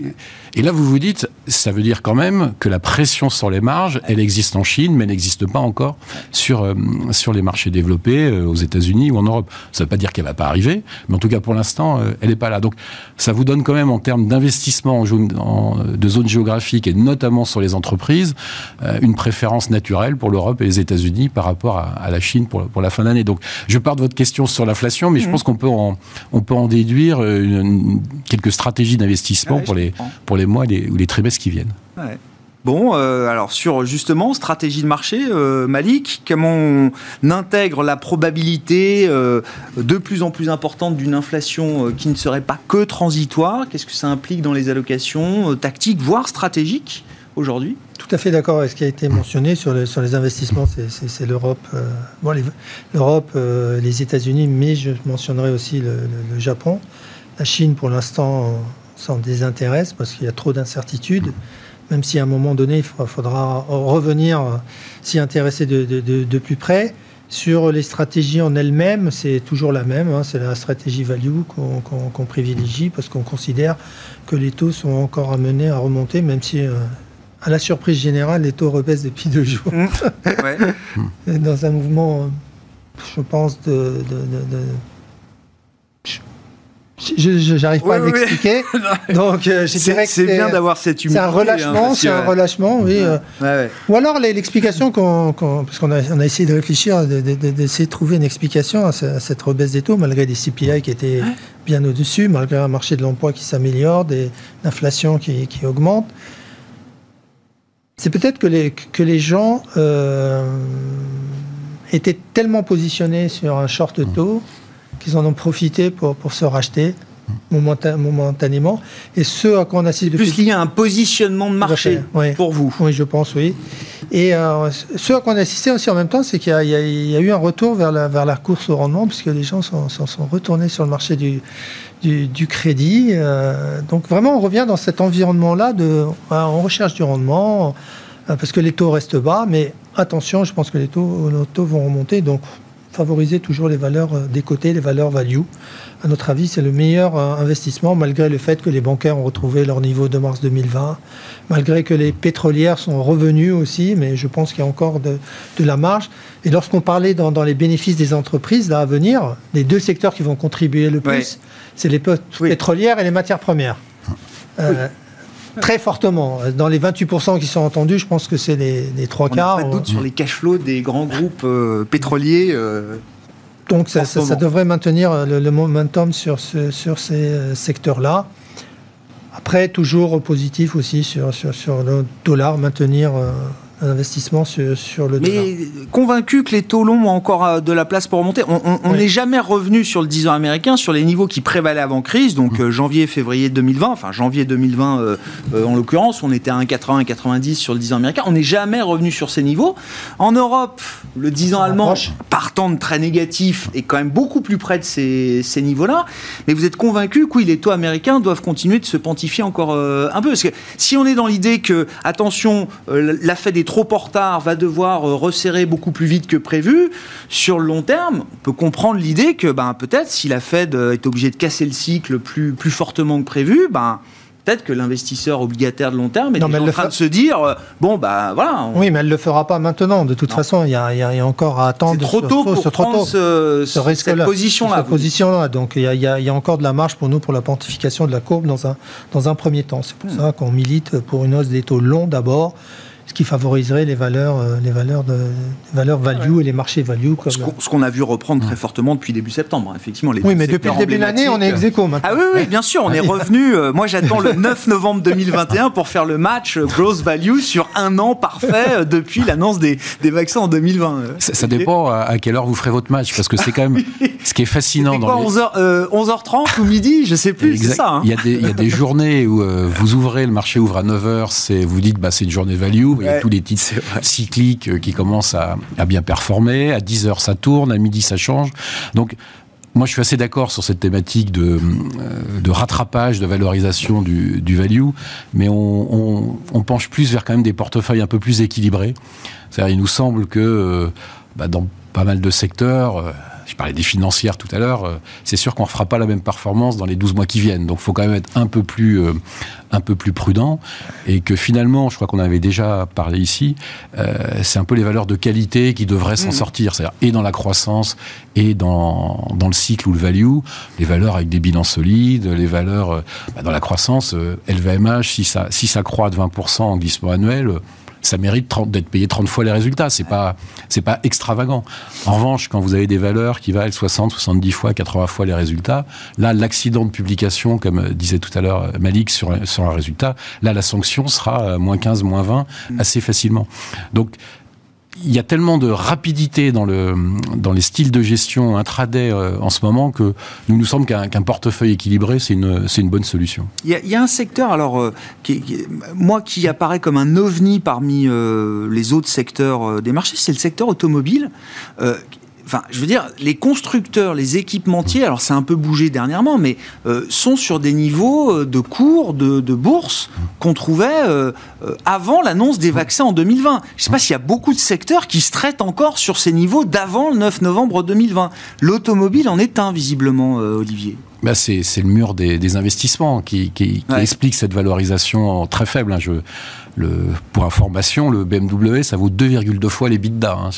Et là, vous vous dites, ça veut dire quand même que la pression sur les marges, elle existe en Chine, mais elle n'existe pas encore sur, euh, sur les marchés développés, euh, aux États-Unis ou en Europe. Ça ne veut pas dire qu'elle ne va pas arriver, mais en tout cas, pour l'instant, euh, elle n'est pas là. Donc, ça vous donne quand même, en termes d'investissement en, de zones géographiques, et notamment sur les entreprises, une préférence naturelle pour l'Europe et les États-Unis par rapport à, la Chine pour, pour la fin d'année. Donc, je pars de votre question sur l'inflation, mais je mmh. pense qu'on peut en, on peut en déduire quelques stratégies d'investissement pour, les, pour les mois ou les trimestres qui viennent. Bon, euh, alors sur justement stratégie de marché, euh, Malik, comment on intègre la probabilité euh, de plus en plus importante d'une inflation qui ne serait pas que transitoire? Qu'est-ce que ça implique dans les allocations tactiques, voire stratégiques? Aujourd'hui Tout à fait d'accord avec ce qui a été mentionné sur, les investissements. C'est l'Europe, bon, l'Europe, les, États-Unis, mais je mentionnerai aussi le, Japon. La Chine, pour l'instant, s'en désintéresse parce qu'il y a trop d'incertitudes, même si à un moment donné, il faudra revenir euh, s'y intéresser de, plus près. Sur les stratégies en elles-mêmes, c'est toujours la même, hein. c'est la stratégie value qu'on privilégie parce qu'on considère que les taux sont encore amenés à remonter, même si, euh, à la surprise générale, les taux rebaissent depuis deux jours. Mmh. Dans un mouvement, euh, je pense, de je n'arrive pas à l'expliquer. Donc, euh, c'est bien d'avoir cette humilité. C'est un relâchement, hein, c'est un relâchement, oui. Euh. Ou alors l'explication qu'on, parce qu'on a, on a essayé de réfléchir, d'essayer de, trouver une explication à, cette rebaisse des taux, malgré des CPI qui étaient bien au-dessus, malgré un marché de l'emploi qui s'améliore, des l'inflation qui, qui, augmente. C'est peut-être que les, que les gens euh, étaient tellement positionnés sur un short taux qu'ils en ont profité pour, pour se racheter momentanément. Et ce à quoi on assiste depuis... Plus lié à un positionnement de marché pour vous. Oui, je pense, oui. Et euh, ce à quoi on a assisté aussi en même temps, c'est qu'il y, y, a eu un retour vers la, vers la course au rendement, puisque les gens sont, sont, retournés sur le marché du, du, crédit. Euh, donc vraiment, on revient dans cet environnement-là de... On recherche du rendement, euh, parce que les taux restent bas, mais attention, je pense que les taux, taux vont remonter, donc favoriser toujours les valeurs euh, des côtés, les valeurs value. À notre avis, c'est le meilleur euh, investissement, malgré le fait que les bancaires ont retrouvé leur niveau de mars 2020, malgré que les pétrolières sont revenues aussi, mais je pense qu'il y a encore de, la marge. Et lorsqu'on parlait dans, les bénéfices des entreprises, là, à venir, les deux secteurs qui vont contribuer le plus, c'est les pétrolières et les matières premières. Euh, très fortement. Dans les 28% qui sont entendus, je pense que c'est les, trois quarts. On pas de doute sur les cash flows des grands groupes euh, pétroliers. Euh, Donc ça, devrait maintenir le, momentum sur, sur ces euh, secteurs-là. Après, toujours positif aussi sur, sur, sur le dollar, maintenir un investissement sur, le Mais convaincu que les taux longs ont encore euh, de la place pour remonter. On n'est jamais revenu sur le 10 ans américain, sur les niveaux qui prévalaient avant crise, donc mm. euh, janvier, février 2020, enfin janvier 2020 euh, en l'occurrence, on était à 1,80, 1,90 sur le 10 ans américain. On n'est jamais revenu sur ces niveaux. En Europe, le 10 ans allemand, partant de très négatif, est quand même beaucoup plus près de ces, ces niveaux-là. Mais vous êtes convaincu que oui, les taux américains doivent continuer de se pontifier encore un peu Parce que si on est dans l'idée que, attention, la Fed est trop en retard, va devoir euh, resserrer beaucoup plus vite que prévu, sur le long terme, on peut comprendre l'idée que ben, peut-être si la Fed euh, est obligée de casser le cycle plus, plus fortement que prévu, ben, peut-être que l'investisseur obligataire de long terme est en train de se dire euh, bon bah voilà. Oui, mais elle le fera pas maintenant. De toute façon, il y, a, encore à attendre. C'est trop tôt pour ce, prendre ce, cette position-là. Donc il y, a, encore de la marge pour nous pour la pontification de la courbe dans un dans un premier temps. C'est pour hmm. ça qu'on milite pour une hausse des taux longs d'abord qui favoriserait les valeurs, euh, les valeurs, de, valeurs value et les marchés value. ce qu'on a vu reprendre très fortement depuis début septembre, effectivement. Les oui, mais depuis le début de l'année, on est ex maintenant. Ah oui, oui, bien sûr, on est revenu. Euh, moi, j'attends le 9 novembre 2021 pour faire le match Growth Value sur un an parfait euh, depuis l'annonce des, des, vaccins en 2020. Ça, dépend à quelle heure vous ferez votre match, parce que c'est quand même ce qui est fascinant. Quoi, 11h, 11h30 ou midi, je sais plus, c'est ça. Hein. Il, y a des, il, y a des, journées où vous ouvrez, le marché ouvre à 9h, vous dites bah, c'est une journée value, il y a tous les titres cycliques euh, qui commencent à, bien performer. À 10 heures, ça tourne. À midi, ça change. Donc, moi, je suis assez d'accord sur cette thématique de, euh, de rattrapage, de valorisation du, value, mais on, penche plus vers quand même des portefeuilles un peu plus équilibrés. C'est-à-dire, il nous semble que euh, bah, dans pas mal de secteurs, je parlais des financières tout à l'heure, c'est sûr qu'on ne fera pas la même performance dans les 12 mois qui viennent. Donc il faut quand même être un peu plus, un peu plus prudent et que finalement, je crois qu'on avait déjà parlé ici, c'est un peu les valeurs de qualité qui devraient s'en mmh. sortir. C'est-à-dire et dans la croissance et dans, dans le cycle ou le value, les valeurs avec des bilans solides, les valeurs bah, dans la croissance, LVMH, si ça, si ça croît de 20% en glissement annuel, ça mérite d'être payé 30 fois les résultats. C'est pas, c'est pas extravagant. En revanche, quand vous avez des valeurs qui valent 60, 70 fois, 80 fois les résultats, là, l'accident de publication, comme disait tout à l'heure Malik sur, sur un résultat, là, la sanction sera moins 15, moins 20 assez facilement. Donc, il y a tellement de rapidité dans, le, dans les styles de gestion intraday euh, en ce moment que nous nous semble qu'un portefeuille équilibré, c'est une, une bonne solution. Il y, a, un secteur, alors, euh, moi, qui apparaît comme un ovni parmi euh, les autres secteurs des marchés, c'est le secteur automobile enfin, je veux dire, les constructeurs, les équipementiers, alors c'est un peu bougé dernièrement, mais euh, sont sur des niveaux euh, de cours de, bourse qu'on trouvait euh, avant l'annonce des vaccins en 2020. Je ne sais pas s'il y a beaucoup de secteurs qui se traitent encore sur ces niveaux d'avant le 9 novembre 2020. L'automobile en est un, visiblement, Olivier. Bah c'est, le mur des, investissements qui, explique cette valorisation très faible. Hein. Je, le, pour information, le BMW, ça vaut 2,2 fois les bidas. Hein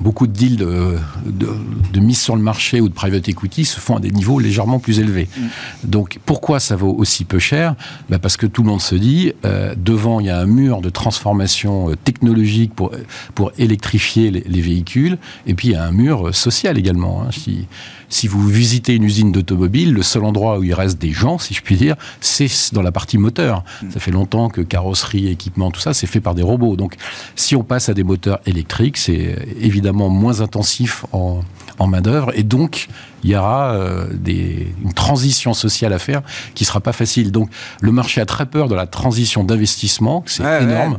beaucoup de deals de, mise sur le marché ou de private equity se font à des niveaux légèrement plus élevés. Mm. Donc pourquoi ça vaut aussi peu cher? Ben Parce que tout le monde se dit, euh, devant il y a un mur de transformation euh, technologique pour, pour électrifier les, véhicules, et puis il y a un mur social également. Hein. Si, si vous visitez une usine d'automobile, le seul endroit où il reste des gens, si je puis dire, c'est dans la partie moteur. Mm. Ça fait longtemps que carrosserie, équipement, tout ça, c'est fait par des robots. Donc, si on passe à des moteurs électriques, c'est évidemment moins intensif en, en main-d'œuvre. Et donc, il y aura euh, des, une transition sociale à faire qui sera pas facile. Donc, le marché a très peur de la transition d'investissement, c'est énorme.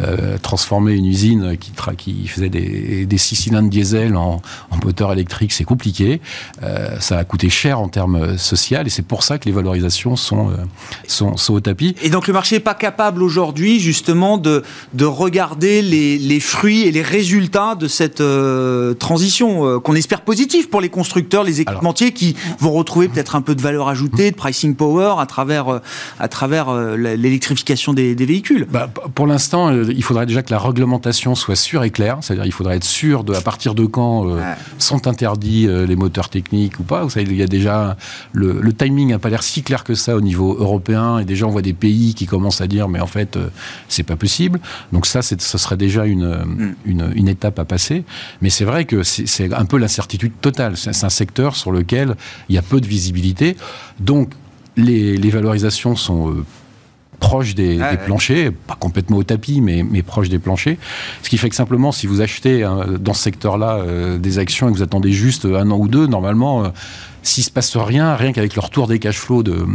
Euh, transformer une usine qui, qui faisait des, des six cylindres diesel en, en moteur électrique, c'est compliqué. Euh, ça a coûté cher en termes social et c'est pour ça que les valorisations sont, sont, sont, au tapis. Et donc, le marché n'est pas capable aujourd'hui, justement, de, de regarder les, les, fruits et les résultats de cette transition qu'on espère positive pour les constructeurs, les équipementiers qui vont retrouver peut-être un peu de valeur ajoutée, de pricing power à travers, euh, à travers euh, l'électrification des, véhicules bah, Pour l'instant, euh, il faudrait déjà que la réglementation soit sûre et claire, c'est-à-dire il faudrait être sûr de à partir de quand sont interdits les moteurs techniques ou pas. Vous savez, il y a déjà le, timing n'a pas l'air si clair que ça au niveau européen et déjà on voit des pays qui commencent à dire mais en fait c'est pas possible. Donc ça, ce serait déjà une, mm. une, une, étape à passer. Mais c'est vrai que c'est un peu l'incertitude totale. C'est un secteur sur lequel il y a peu de visibilité. Donc, les, valorisations sont euh, proches des, planchers, pas complètement au tapis, mais, mais proches des planchers. Ce qui fait que simplement, si vous achetez hein, dans ce secteur-là euh, des actions et que vous attendez juste un an ou deux, normalement, euh, s'il se passe rien, rien qu'avec le retour des cash flows de,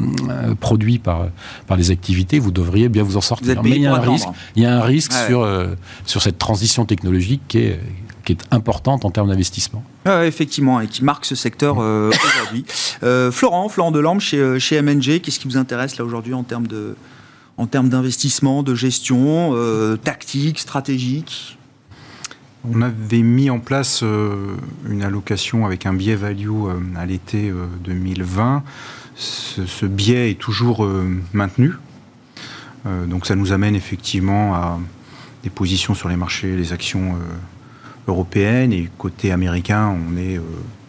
produits par, par les activités, vous devriez bien vous en sortir. mais il y a un risque, il y a un risque sur, sur cette transition technologique qui est, qui est importante en termes d'investissement. effectivement, et qui marque ce secteur euh, aujourd'hui. Euh, Florent, Florent Delorme chez, euh, chez MNG, qu'est-ce qui vous intéresse là aujourd'hui en termes de en termes d'investissement, de gestion, tactique, stratégique? On avait mis en place une allocation avec un biais value à l'été 2020. Ce, ce, biais est toujours maintenu. donc ça nous amène effectivement à des positions sur les marchés, les actions européenne et côté américain, on est euh,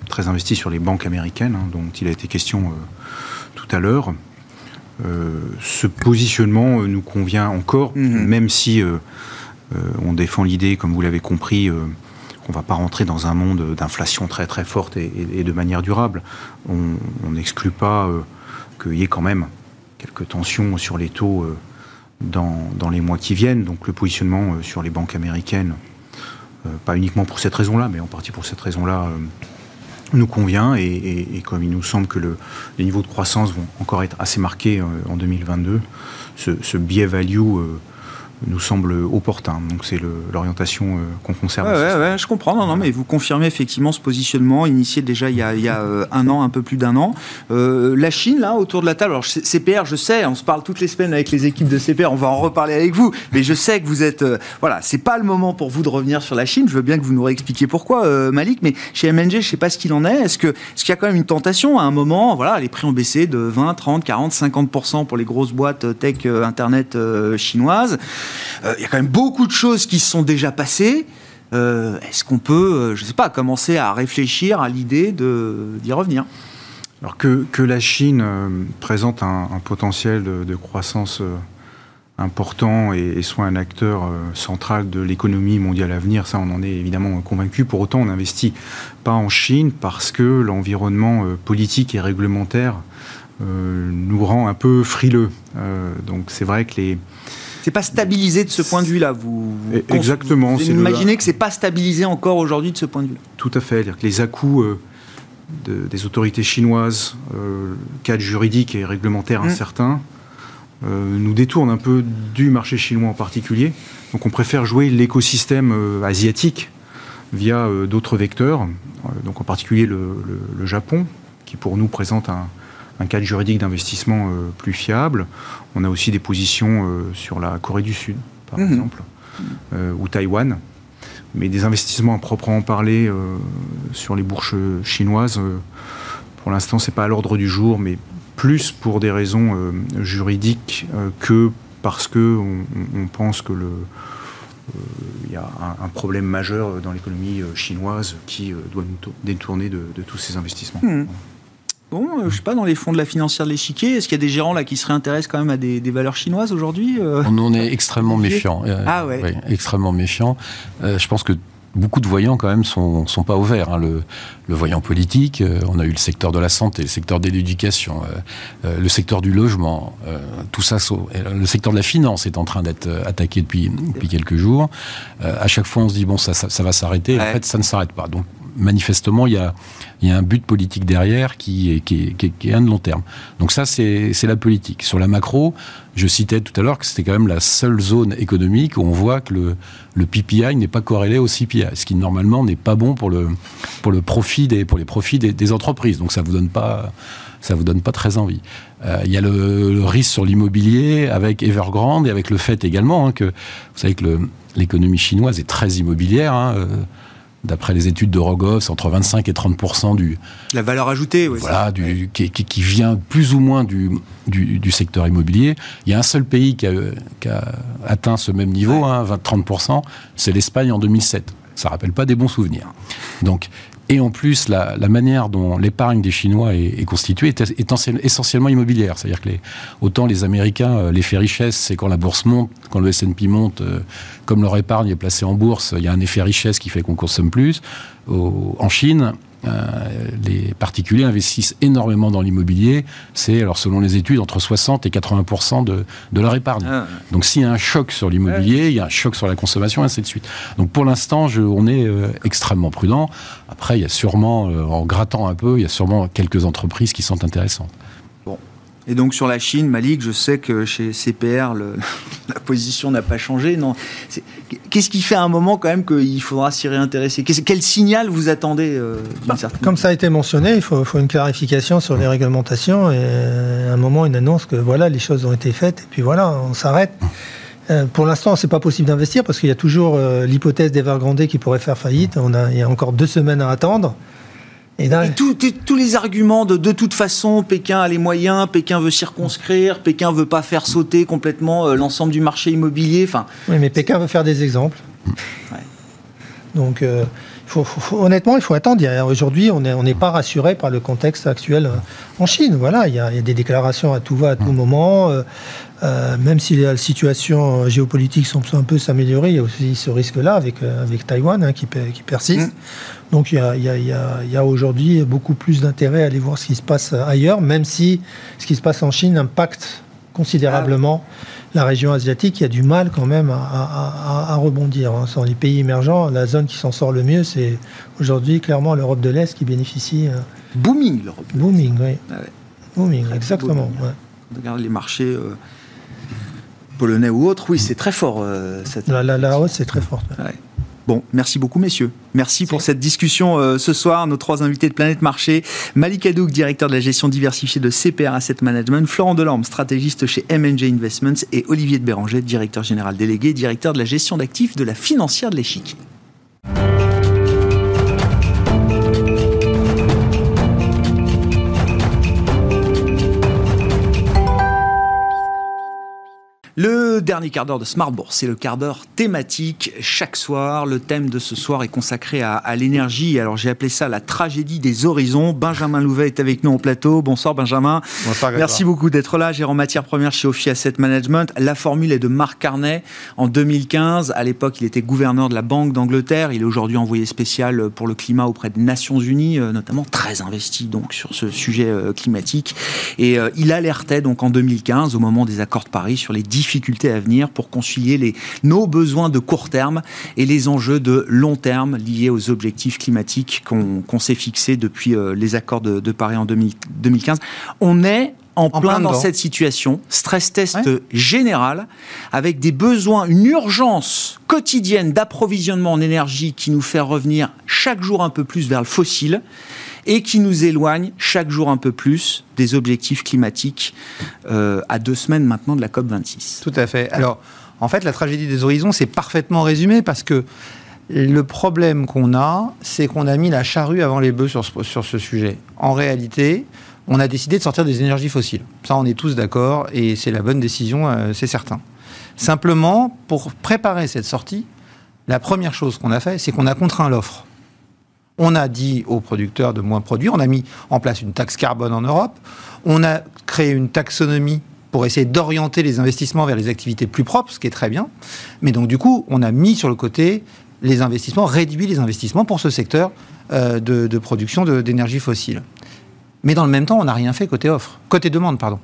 très investi sur les banques américaines, hein, dont il a été question euh, tout à l'heure. Euh, ce positionnement nous convient encore, mhm. même si on défend l'idée, comme vous l'avez compris, qu'on ne va pas rentrer dans un monde d'inflation très très forte et, de manière durable. On n'exclut pas qu'il y ait quand même quelques tensions sur les taux dans, dans, les mois qui viennent. Donc le positionnement sur les banques américaines pas uniquement pour cette raison-là, mais en partie pour cette raison-là, euh, nous convient. Et, comme il nous semble que le, les niveaux de croissance vont encore être assez marqués euh, en 2022, ce, biais value nous semble opportun. Donc c'est l'orientation qu'on conserve. Ouais, je comprends. Non, non, mais vous confirmez effectivement ce positionnement initié déjà il y a, il y a un an, un peu plus d'un an. la Chine, là, autour de la table, alors CPR, je sais, on se parle toutes les semaines avec les équipes de CPR, on va en reparler avec vous, mais je sais que vous êtes... voilà, c'est pas le moment pour vous de revenir sur la Chine, je veux bien que vous nous réexpliquiez pourquoi, Malik, mais chez MNG, je sais pas ce qu'il en est. Est-ce qu'il est y a quand même une tentation à un moment, voilà, les prix ont baissé de 20, 30, 40, 50% pour les grosses boîtes tech Internet chinoises. Il y a quand même beaucoup de choses qui se sont déjà passées. Euh, est-ce qu'on peut, euh, je ne sais pas, commencer à réfléchir à l'idée d'y revenir? Alors que, la Chine euh, présente un, potentiel de, croissance important et, soit un acteur central de l'économie mondiale à venir, ça on en est évidemment convaincu. Pour autant, on n'investit pas en Chine parce que l'environnement politique et réglementaire nous rend un peu frileux. donc c'est vrai que les c'est pas stabilisé de ce point de vue-là. Vous, Exactement. Vous imaginez que c'est pas stabilisé encore aujourd'hui de ce point de vue-là? Tout à fait. -dire que les à-coups euh, des autorités chinoises, euh, cadre juridique et réglementaire mmh. incertain, euh, nous détournent un peu du marché chinois en particulier. Donc on préfère jouer l'écosystème euh, asiatique via d'autres vecteurs, donc en particulier le, Japon, qui pour nous présente un, un cadre juridique d'investissement euh, plus fiable. On a aussi des positions euh, sur la Corée du Sud, par mhm. exemple, euh, ou Taïwan. Mais des investissements à proprement parler sur les bourses chinoises, pour l'instant, c'est pas à l'ordre du jour, mais plus pour des raisons juridiques que parce que on, pense que le il y a un, problème majeur dans l'économie chinoise qui doit nous détourner de, tous ces investissements. Mhm. Bon, euh, je sais pas, dans les fonds de la financière de l'échiquier, est-ce qu'il y a des gérants là qui se réintéressent quand même à des, valeurs chinoises aujourd'hui euh On en est extrêmement méfiant. Euh, ah ouais. extrêmement méfiant. je pense que beaucoup de voyants quand même sont, sont pas ouverts. Hein. Le, voyant politique, on a eu le secteur de la santé, le secteur de l'éducation, le secteur du logement, tout ça. Le secteur de la finance est en train d'être attaqué depuis, depuis quelques jours. à chaque fois, on se dit bon, ça, ça, va s'arrêter. En fait, ça ne s'arrête pas. Donc manifestement, il y a, un but politique derrière qui est, un de long terme. Donc ça, c'est la politique. Sur la macro, je citais tout à l'heure que c'était quand même la seule zone économique où on voit que le, PPI n'est pas corrélé au CPI, ce qui normalement n'est pas bon pour les profits des, entreprises. Donc ça vous vous donne pas très envie. Euh, il y a le, risque sur l'immobilier avec Evergrande et avec le fait également hein, que vous savez que l'économie chinoise est très immobilière. Hein, euh, d'après les études de Rogoff, entre 25 et 30% du... La valeur ajoutée, oui. Voilà, du, qui, vient plus ou moins du, du, secteur immobilier. Il y a un seul pays qui a, atteint ce même niveau, 20-30% hein, c'est l'Espagne en 2007. Ça rappelle pas des bons souvenirs. Donc, et en plus, la, manière dont l'épargne des Chinois est, constituée est, essentiellement immobilière. C'est-à-dire que autant les Américains, euh, l'effet richesse, c'est quand la bourse monte, quand le S&P monte, euh, comme leur épargne est placée en bourse, il y a un effet richesse qui fait qu'on consomme plus. en Chine, les particuliers investissent énormément dans l'immobilier. C'est, alors selon les études, entre 60 et 80 de, de, leur épargne. Ah. Donc s'il y a un choc sur l'immobilier, il y a un choc sur la consommation, et ainsi de suite. Donc pour l'instant, on est euh, extrêmement prudent. Après, il y a sûrement, euh, en grattant un peu, il y a sûrement quelques entreprises qui sont intéressantes. Et donc sur la Chine, Malik, je sais que chez CPR, la position n'a pas changé. Non, qu'est-ce qui fait à un moment quand même qu'il faudra s'y réintéresser? Quel signal vous attendez euh, bah, Comme ça a été mentionné, il faut, une clarification sur les réglementations et à un moment une annonce que voilà les choses ont été faites et puis voilà on s'arrête. Euh, pour l'instant, c'est pas possible d'investir parce qu'il y a toujours euh, l'hypothèse d'Evergrande qui pourrait faire faillite. On a, il y a encore deux semaines à attendre. Et, tous les arguments de de toute façon, Pékin a les moyens, Pékin veut circonscrire, Pékin veut pas faire sauter complètement euh, l'ensemble du marché immobilier. Enfin, oui, mais Pékin veut faire des exemples. Donc, euh, honnêtement, il faut attendre. Aujourd'hui, on n'est pas rassuré par le contexte actuel euh, en Chine. Voilà, il y, a, des déclarations à tout va, à tout mm. Moment. même si la situation géopolitique semble un peu s'améliorer, il y a aussi ce risque-là avec, avec Taïwan hein, qui, qui, persiste. Donc il y a, aujourd'hui beaucoup plus d'intérêt à aller voir ce qui se passe ailleurs, même si ce qui se passe en Chine impacte considérablement la région asiatique qui a du mal quand même à, rebondir. Hein. Sur les pays émergents, la zone qui s'en sort le mieux, c'est aujourd'hui clairement l'Europe de l'Est qui bénéficie. Euh, booming, l'Europe. Booming, oui. Ah Booming, exactement. Regarde les marchés. Euh, polonais ou autres, oui, c'est très fort. Euh, cette... la, la, hausse, c'est très fort. Bon, merci beaucoup, messieurs. Merci pour cette discussion euh, ce soir. Nos trois invités de Planète Marché, Malik Hadouk, directeur de la gestion diversifiée de CPR Asset Management, Florent Delorme, stratégiste chez MNG Investments, et Olivier de Béranger, directeur général délégué, directeur de la gestion d'actifs de la financière de l'échiquier. Le dernier quart d'heure de Smart Bourse, c'est le quart d'heure thématique chaque soir. Le thème de ce soir est consacré à, l'énergie. Alors j'ai appelé ça la tragédie des horizons. Benjamin Louvet est avec nous au plateau. Bonsoir Benjamin. Bonsoir. Merci beaucoup d'être là. Gérant matière première chez Ophi Asset Management. La formule est de Marc Carnet en 2015. À l'époque, il était gouverneur de la Banque d'Angleterre. Il est aujourd'hui envoyé spécial pour le climat auprès des Nations Unies, euh, notamment très investi donc sur ce sujet euh, climatique. Et euh, il alertait donc en 2015, au moment des accords de Paris, sur les difficultés à venir pour concilier les, nos besoins de court terme et les enjeux de long terme liés aux objectifs climatiques qu'on s'est fixés depuis euh, les accords de, Paris en 2015. On est en, plein, dans cette situation, stress test général, avec des besoins, une urgence quotidienne d'approvisionnement en énergie qui nous fait revenir chaque jour un peu plus vers le fossile et qui nous éloigne chaque jour un peu plus des objectifs climatiques euh, à deux semaines maintenant de la COP26. Tout à fait. Alors, en fait, la tragédie des horizons, c'est parfaitement résumé parce que le problème qu'on a, c'est qu'on a mis la charrue avant les bœufs sur ce, sujet. En réalité, on a décidé de sortir des énergies fossiles. Ça, on est tous d'accord et c'est la bonne décision, euh, c'est certain. Simplement, pour préparer cette sortie, la première chose qu'on a fait, c'est qu'on a contraint l'offre. On a dit aux producteurs de moins produire, on a mis en place une taxe carbone en Europe, on a créé une taxonomie pour essayer d'orienter les investissements vers les activités plus propres, ce qui est très bien. Mais donc du coup, on a mis sur le côté les investissements, réduit les investissements pour ce secteur euh, de, production d'énergie fossile. Mais dans le même temps, on n'a rien fait côté offre, côté demande, pardon.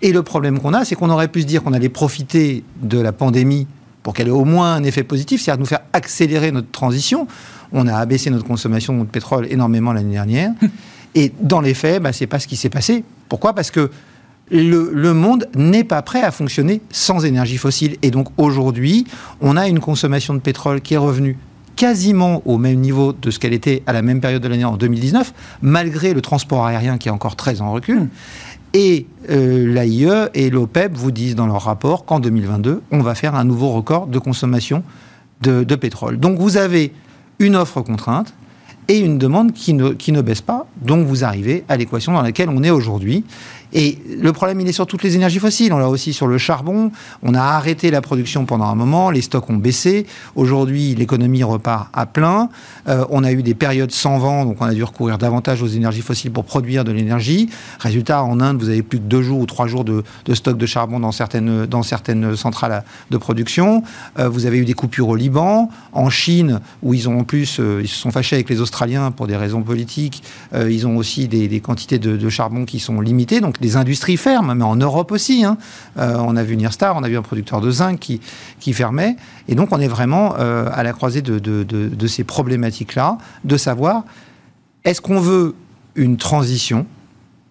Et le problème qu'on a, c'est qu'on aurait pu se dire qu'on allait profiter de la pandémie pour qu'elle ait au moins un effet positif, c'est-à-dire nous faire accélérer notre transition. On a abaissé notre consommation de pétrole énormément l'année dernière. Et dans les faits, bah, ce n'est pas ce qui s'est passé. Pourquoi? Parce que le, monde n'est pas prêt à fonctionner sans énergie fossile. Et donc aujourd'hui, on a une consommation de pétrole qui est revenue quasiment au même niveau de ce qu'elle était à la même période de l'année en 2019, malgré le transport aérien qui est encore très en recul. Et euh, l'AIE et l'OPEP vous disent dans leur rapport qu'en 2022, on va faire un nouveau record de consommation de, de pétrole. Donc vous avez une offre contrainte et une demande qui ne, baisse pas. Donc vous arrivez à l'équation dans laquelle on est aujourd'hui. Et le problème, il est sur toutes les énergies fossiles. On l'a aussi sur le charbon. On a arrêté la production pendant un moment. Les stocks ont baissé. Aujourd'hui, l'économie repart à plein. Euh, on a eu des périodes sans vent, donc on a dû recourir davantage aux énergies fossiles pour produire de l'énergie. Résultat, en Inde, vous avez plus que deux jours ou trois jours de, de stock de charbon dans certaines, dans certaines centrales de production. Euh, vous avez eu des coupures au Liban. En Chine, où ils ont en plus, euh, ils se sont fâchés avec les Australiens pour des raisons politiques. ils ont aussi des, quantités de, de, charbon qui sont limitées. Donc des industries ferment, mais en Europe aussi. Hein. Euh, on a vu Nirstar, on a vu un producteur de zinc qui, qui fermait. Et donc, on est vraiment euh, à la croisée de, de, ces problématiques-là, de savoir est-ce qu'on veut une transition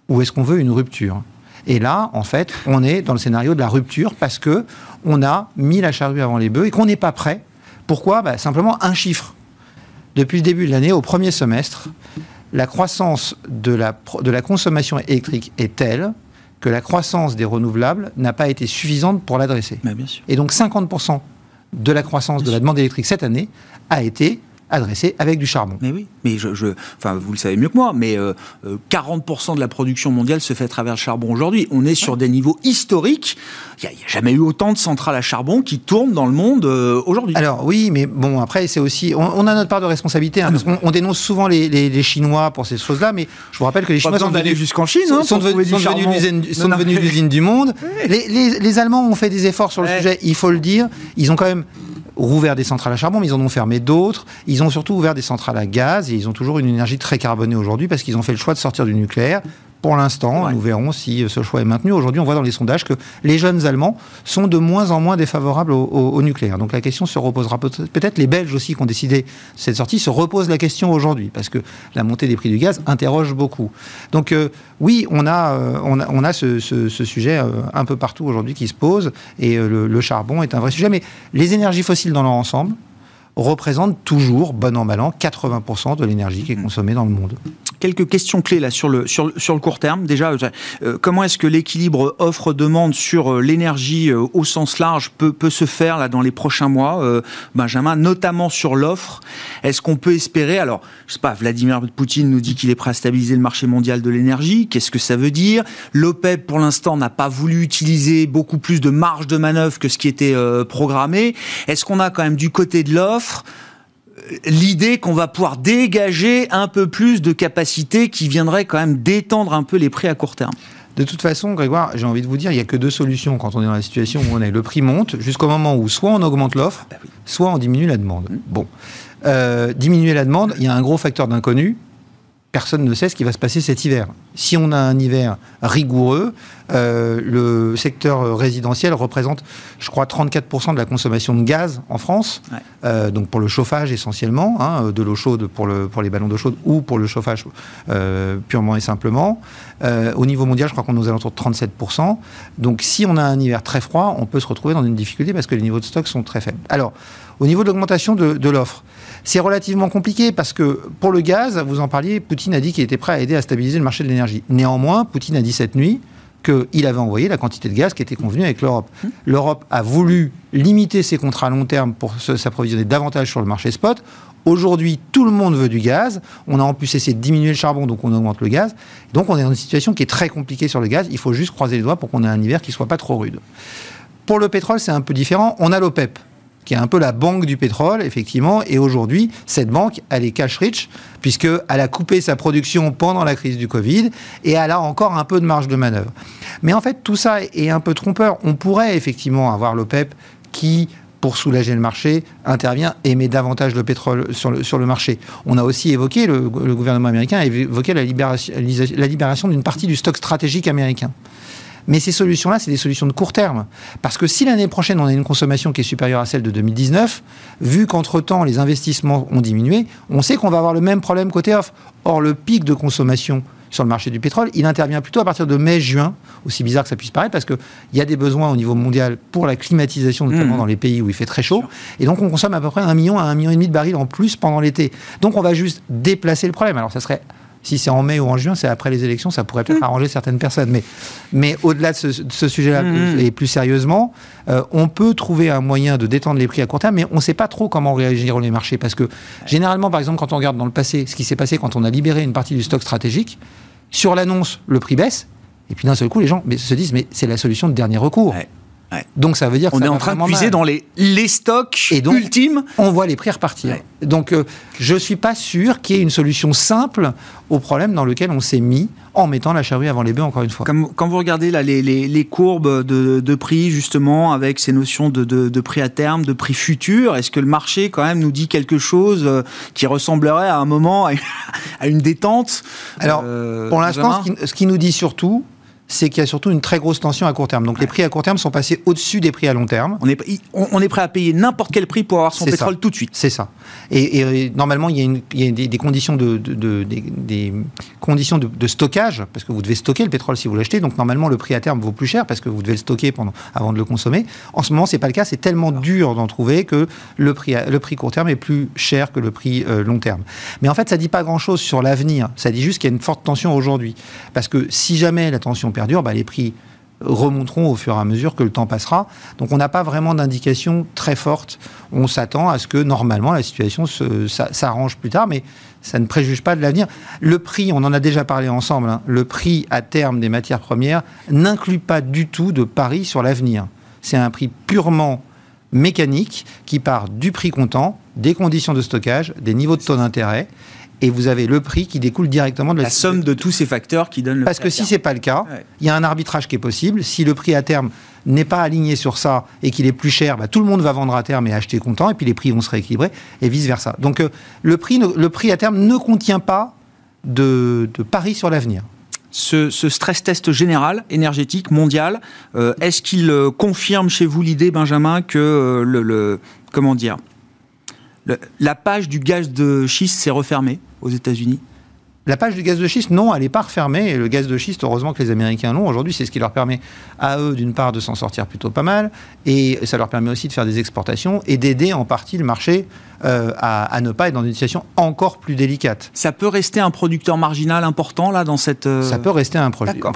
ou est-ce qu'on veut une rupture? Et là, en fait, on est dans le scénario de la rupture parce que on a mis la charrue avant les bœufs et qu'on n'est pas prêt. Pourquoi? Bah, Simplement un chiffre. Depuis le début de l'année, au premier semestre, la croissance de la, de la consommation électrique est telle que la croissance des renouvelables n'a pas été suffisante pour l'adresser. Et donc 50% de la croissance de la demande électrique cette année a été adressé avec du charbon. Mais oui, mais je, enfin, vous le savez mieux que moi, mais 40% euh, euh, de la production mondiale se fait à travers le charbon aujourd'hui. On est sur des niveaux historiques. Il n'y a, jamais eu autant de centrales à charbon qui tournent dans le monde euh, aujourd'hui. Alors oui, mais bon, après, c'est aussi... On, a notre part de responsabilité, hein, parce on, dénonce souvent les, Chinois pour ces choses-là, mais je vous rappelle que les Chinois sont devenus jusqu'en Chine, hein, sont, devenus l'usine du monde. Les, Allemands ont fait des efforts sur le sujet, il faut le dire. Ils ont quand même rouvert des centrales à charbon, mais ils en ont fermé d'autres. Ils ont surtout ouvert des centrales à gaz et ils ont toujours une énergie très carbonée aujourd'hui parce qu'ils ont fait le choix de sortir du nucléaire pour l'instant. Nous verrons si ce choix est maintenu. Aujourd'hui, on voit dans les sondages que les jeunes Allemands sont de moins en moins défavorables au, nucléaire. Donc la question se reposera peut-être. Les Belges aussi qui ont décidé cette sortie se reposent la question aujourd'hui parce que la montée des prix du gaz interroge beaucoup. Donc euh, oui, on a, euh, on a, on a ce, sujet euh, un peu partout aujourd'hui qui se pose et le charbon est un vrai sujet. Mais les énergies fossiles dans leur ensemble, représente toujours, bon an, mal an, 80% de l'énergie qui est consommée dans le monde. Quelques questions clés là sur le, sur, sur le court terme. Déjà, euh, comment est-ce que l'équilibre offre-demande sur euh, l'énergie euh, au sens large peut, peut se faire là dans les prochains mois, Benjamin, notamment sur l'offre? Est-ce qu'on peut espérer, alors, je sais pas, Vladimir Poutine nous dit qu'il est prêt à stabiliser le marché mondial de l'énergie. Qu'est-ce que ça veut dire? L'OPEP, pour l'instant, n'a pas voulu utiliser beaucoup plus de marge de manœuvre que ce qui était programmé. Est-ce qu'on a quand même du côté de l'offre l'idée qu'on va pouvoir dégager un peu plus de capacité qui viendrait quand même détendre un peu les prix à court terme. De toute façon, Grégoire, j'ai envie de vous dire, il n'y a que deux solutions quand on est dans la situation où on est. Le prix monte jusqu'au moment où soit on augmente l'offre, bah soit on diminue la demande. Bon. Euh, diminuer la demande, il y a un gros facteur d'inconnu, personne ne sait ce qui va se passer cet hiver. Si on a un hiver rigoureux, euh, le secteur résidentiel représente, je crois, 34% de la consommation de gaz en France, euh, donc pour le chauffage essentiellement, hein, de l'eau chaude pour, le, pour les ballons d'eau chaude ou pour le chauffage euh, purement et simplement. au niveau mondial, je crois qu'on est aux alentours de 37%. Donc si on a un hiver très froid, on peut se retrouver dans une difficulté parce que les niveaux de stock sont très faibles. Alors, au niveau de l'augmentation de, de l'offre, c'est relativement compliqué parce que pour le gaz, vous en parliez, Poutine a dit qu'il était prêt à aider à stabiliser le marché de l'énergie. Néanmoins, Poutine a dit cette nuit qu'il avait envoyé la quantité de gaz qui était convenue avec l'Europe. Mmh. L'Europe a voulu limiter ses contrats à long terme pour s'approvisionner davantage sur le marché spot. Aujourd'hui, tout le monde veut du gaz. On a en plus essayé de diminuer le charbon, donc on augmente le gaz. Donc on est dans une situation qui est très compliquée sur le gaz. Il faut juste croiser les doigts pour qu'on ait un hiver qui soit pas trop rude. Pour le pétrole, c'est un peu différent. On a l'OPEP qui est un peu la banque du pétrole, effectivement. Et aujourd'hui, cette banque, elle est cash rich, puisqu'elle a coupé sa production pendant la crise du Covid, et elle a encore un peu de marge de manœuvre. Mais en fait, tout ça est un peu trompeur. On pourrait effectivement avoir l'OPEP qui pour soulager le marché, intervient et met davantage de pétrole sur le, le marché. On a aussi évoqué, le, gouvernement américain a évoqué la libération d'une partie du stock stratégique américain. Mais ces solutions-là, c'est des solutions de court terme. Parce que si l'année prochaine, on a une consommation qui est supérieure à celle de 2019, vu qu'entre-temps, les investissements ont diminué, on sait qu'on va avoir le même problème côté off. Or, le pic de consommation sur le marché du pétrole, il intervient plutôt à partir de mai-juin, aussi bizarre que ça puisse paraître, parce qu'il y a des besoins au niveau mondial pour la climatisation, notamment mmh. dans les pays où il fait très chaud. Et donc, on consomme à peu près un million à un million et demi de barils en plus pendant l'été. Donc, on va juste déplacer le problème. Alors, ça serait si c'est en mai ou en juin, c'est après les élections, ça pourrait peut-être mm. arranger certaines personnes. Mais, mais au-delà de ce, sujet-là, mm. et plus sérieusement, euh, on peut trouver un moyen de détendre les prix à court terme, mais on ne sait pas trop comment réagiront les marchés. Parce que généralement, par exemple, quand on regarde dans le passé ce qui s'est passé quand on a libéré une partie du stock stratégique, sur l'annonce, le prix baisse, et puis d'un seul coup, les gens se disent, mais c'est la solution de dernier recours. Donc ça veut dire qu'on est en train de puiser dans les, les stocks et donc, ultimes. On voit les prix repartir. Donc euh, je suis pas sûr qu'il y ait une solution simple au problème dans lequel on s'est mis en mettant la charrue avant les bœufs encore une fois. Comme, quand vous regardez là, les, les, les courbes de, de, prix justement avec ces notions de, de, de, prix à terme, de prix futur, est-ce que le marché quand même nous dit quelque chose euh, qui ressemblerait à un moment à une détente? Alors euh, pour l'instant, ce, ce qui nous dit surtout, c'est qu'il y a surtout une très grosse tension à court terme. Donc les prix à court terme sont passés au-dessus des prix à long terme. On est, on est prêt à payer n'importe quel prix pour avoir son pétrole tout de suite. C'est ça. Et, euh, normalement, il y a, une, il y a des, conditions, de, des, conditions de, stockage, parce que vous devez stocker le pétrole si vous l'achetez. Donc normalement, le prix à terme vaut plus cher parce que vous devez le stocker pendant, avant de le consommer. En ce moment, c'est pas le cas. C'est tellement dur d'en trouver que le prix, le prix court terme est plus cher que le prix euh, long terme. Mais en fait, ça dit pas grand-chose sur l'avenir. Ça dit juste qu'il y a une forte tension aujourd'hui. Parce que si jamais la tension perdure, bah, les prix remonteront au fur et à mesure que le temps passera. Donc on n'a pas vraiment d'indication très forte. On s'attend à ce que normalement la situation s'arrange plus tard, mais ça ne préjuge pas de l'avenir. Le prix, on en a déjà parlé ensemble, hein, le prix à terme des matières premières n'inclut pas du tout de pari sur l'avenir. C'est un prix purement mécanique qui part du prix comptant, des conditions de stockage, des niveaux de taux d'intérêt et vous avez le prix qui découle directement de la, la somme de tous ces facteurs qui donnent le Parce que si c'est pas le cas, il y a un arbitrage qui est possible. Si le prix à terme n'est pas aligné sur ça et qu'il est plus cher, bah, tout le monde va vendre à terme et acheter content, et puis les prix vont se rééquilibrer, et vice-versa. Donc euh, le, prix, le prix à terme ne contient pas de, de pari sur l'avenir. ce, stress test général énergétique mondial Est-ce qu'il confirme chez vous l'idée, Benjamin, que le, comment dire la page du gaz de schiste s'est refermée? Aux États-Unis la page du gaz de schiste, non, elle n'est pas refermée. le gaz de schiste, heureusement que les Américains l'ont. Aujourd'hui, c'est ce qui leur permet à eux, d'une part, de s'en sortir plutôt pas mal. Et ça leur permet aussi de faire des exportations et d'aider en partie le marché euh, à, ne pas être dans une situation encore plus délicate. Ça peut rester un producteur marginal important là dans cette. Euh, ça peut rester un,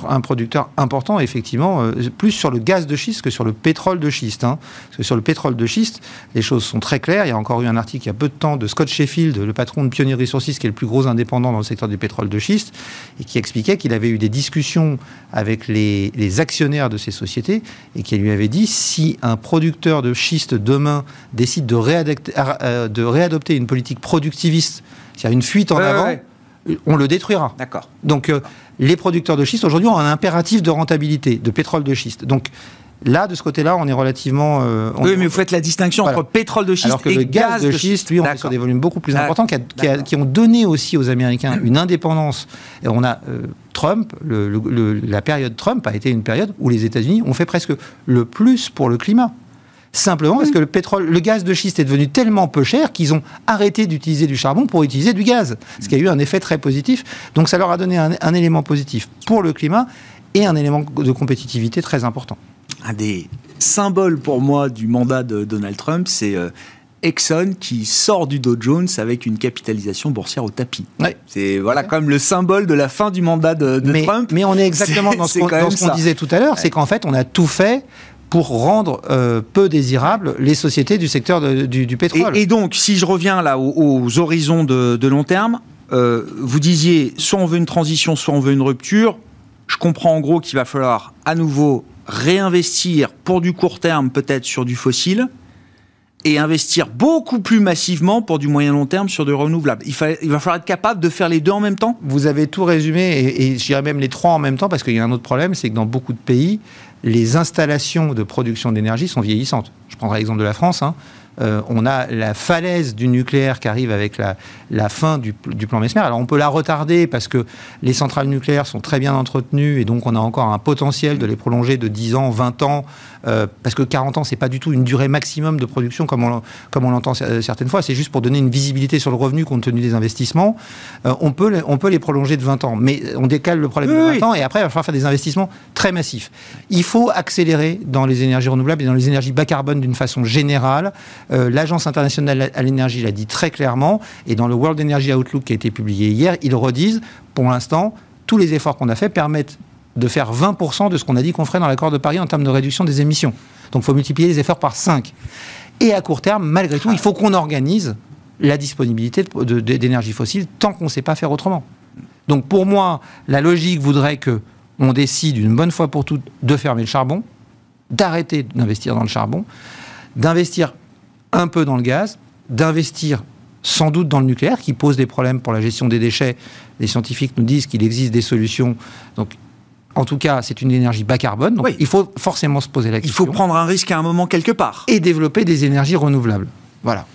un producteur important effectivement, euh, plus sur le gaz de schiste que sur le pétrole de schiste. Hein. Parce que sur le pétrole de schiste, les choses sont très claires. Il y a encore eu un article il y a peu de temps de Scott Sheffield, le patron de Pioneer Resources, qui est le plus gros indépendant dans le secteur du pétrole de schiste, et qui expliquait qu'il avait eu des discussions avec les, les actionnaires de ces sociétés et qui lui avait dit si un producteur de schiste demain décide de réadapter de réadopter une politique productiviste, s'il y a une fuite en avant, on le détruira. D'accord. Donc euh, les producteurs de schiste aujourd'hui ont un impératif de rentabilité, de pétrole de schiste. Donc Là, de ce côté-là, on est relativement. Euh, oui, mais vous faites la distinction entre pétrole de schiste Alors que et le gaz, de schiste, lui, on est sur des volumes beaucoup plus importants qui, ont donné aussi aux Américains une indépendance. Et on a euh, Trump, la période Trump a été une période où les États-Unis ont fait presque le plus pour le climat. Simplement parce que le pétrole, le gaz de schiste est devenu tellement peu cher qu'ils ont arrêté d'utiliser du charbon pour utiliser du gaz. Ce qui a eu un effet très positif. Donc ça leur a donné un, élément positif pour le climat et un élément de compétitivité très important. Un des symboles pour moi du mandat de Donald Trump, c'est euh, Exxon qui sort du Dow Jones avec une capitalisation boursière au tapis. C'est voilà comme le symbole de la fin du mandat de, Trump. Mais on est exactement dans ce qu'on disait tout à l'heure, c'est qu'en fait on a tout fait pour rendre euh, peu désirables les sociétés du secteur du, pétrole. Et, donc, si je reviens là aux, horizons de, long terme, euh, vous disiez soit on veut une transition, soit on veut une rupture. Je comprends en gros qu'il va falloir à nouveau réinvestir pour du court terme, peut-être sur du fossile, et investir beaucoup plus massivement pour du moyen long terme sur du renouvelable. Il, il, va falloir être capable de faire les deux en même temps? Vous avez tout résumé, et, et je dirais même les trois en même temps, parce qu'il y a un autre problème, c'est que dans beaucoup de pays, les installations de production d'énergie sont vieillissantes. Je prendrai l'exemple de la France. Hein. Euh, on a la falaise du nucléaire qui arrive avec la, fin du, plan Mesmer. Alors on peut la retarder parce que les centrales nucléaires sont très bien entretenues et donc on a encore un potentiel de les prolonger de 10 ans, 20 ans, euh, parce que 40 ans, c'est pas du tout une durée maximum de production comme on, comme on l'entend certaines fois. C'est juste pour donner une visibilité sur le revenu compte tenu des investissements. Euh, on, peut, on peut les prolonger de 20 ans, mais on décale le problème de 20 ans et après, il va falloir faire des investissements très massifs. Il faut accélérer dans les énergies renouvelables et dans les énergies bas carbone d'une façon générale. Euh, L'Agence internationale à l'énergie l'a dit très clairement et dans le World Energy Outlook qui a été publié hier, ils redisent, pour l'instant, tous les efforts qu'on a faits permettent de faire 20% de ce qu'on a dit qu'on ferait dans l'accord de Paris en termes de réduction des émissions. Donc il faut multiplier les efforts par 5. Et à court terme, malgré tout, il faut qu'on organise la disponibilité d'énergie fossile tant qu'on ne sait pas faire autrement. Donc pour moi, la logique voudrait que on décide une bonne fois pour toutes de fermer le charbon, d'arrêter d'investir dans le charbon, d'investir un peu dans le gaz, d'investir sans doute dans le nucléaire, qui pose des problèmes pour la gestion des déchets. Les scientifiques nous disent qu'il existe des solutions. Donc en tout cas, c'est une énergie bas carbone. Donc il faut forcément se poser la question. Il faut prendre un risque à un moment quelque part. Et développer des énergies renouvelables. Voilà.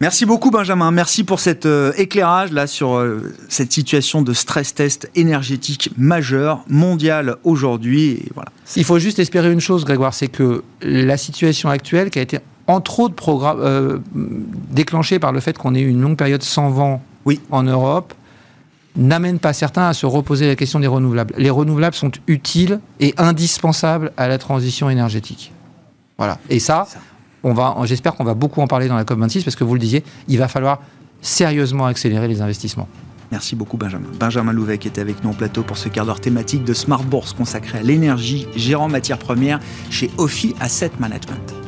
Merci beaucoup Benjamin, merci pour cet euh, éclairage là sur euh, cette situation de stress test énergétique majeur mondial aujourd'hui. Voilà. Il faut juste espérer une chose, Grégoire, c'est que la situation actuelle, qui a été entre autres euh, déclenchée par le fait qu'on ait eu une longue période sans vent oui. en Europe, n'amène pas certains à se reposer la question des renouvelables. Les renouvelables sont utiles et indispensables à la transition énergétique. Voilà. Et ça, on va, j'espère qu'on va beaucoup en parler dans la COP26 parce que vous le disiez, il va falloir sérieusement accélérer les investissements. Merci beaucoup Benjamin. Benjamin Louvet qui était avec nous en plateau pour ce quart d'heure thématique de Smart Bourse consacré à l'énergie, gérant matières premières chez Ophi Asset Management.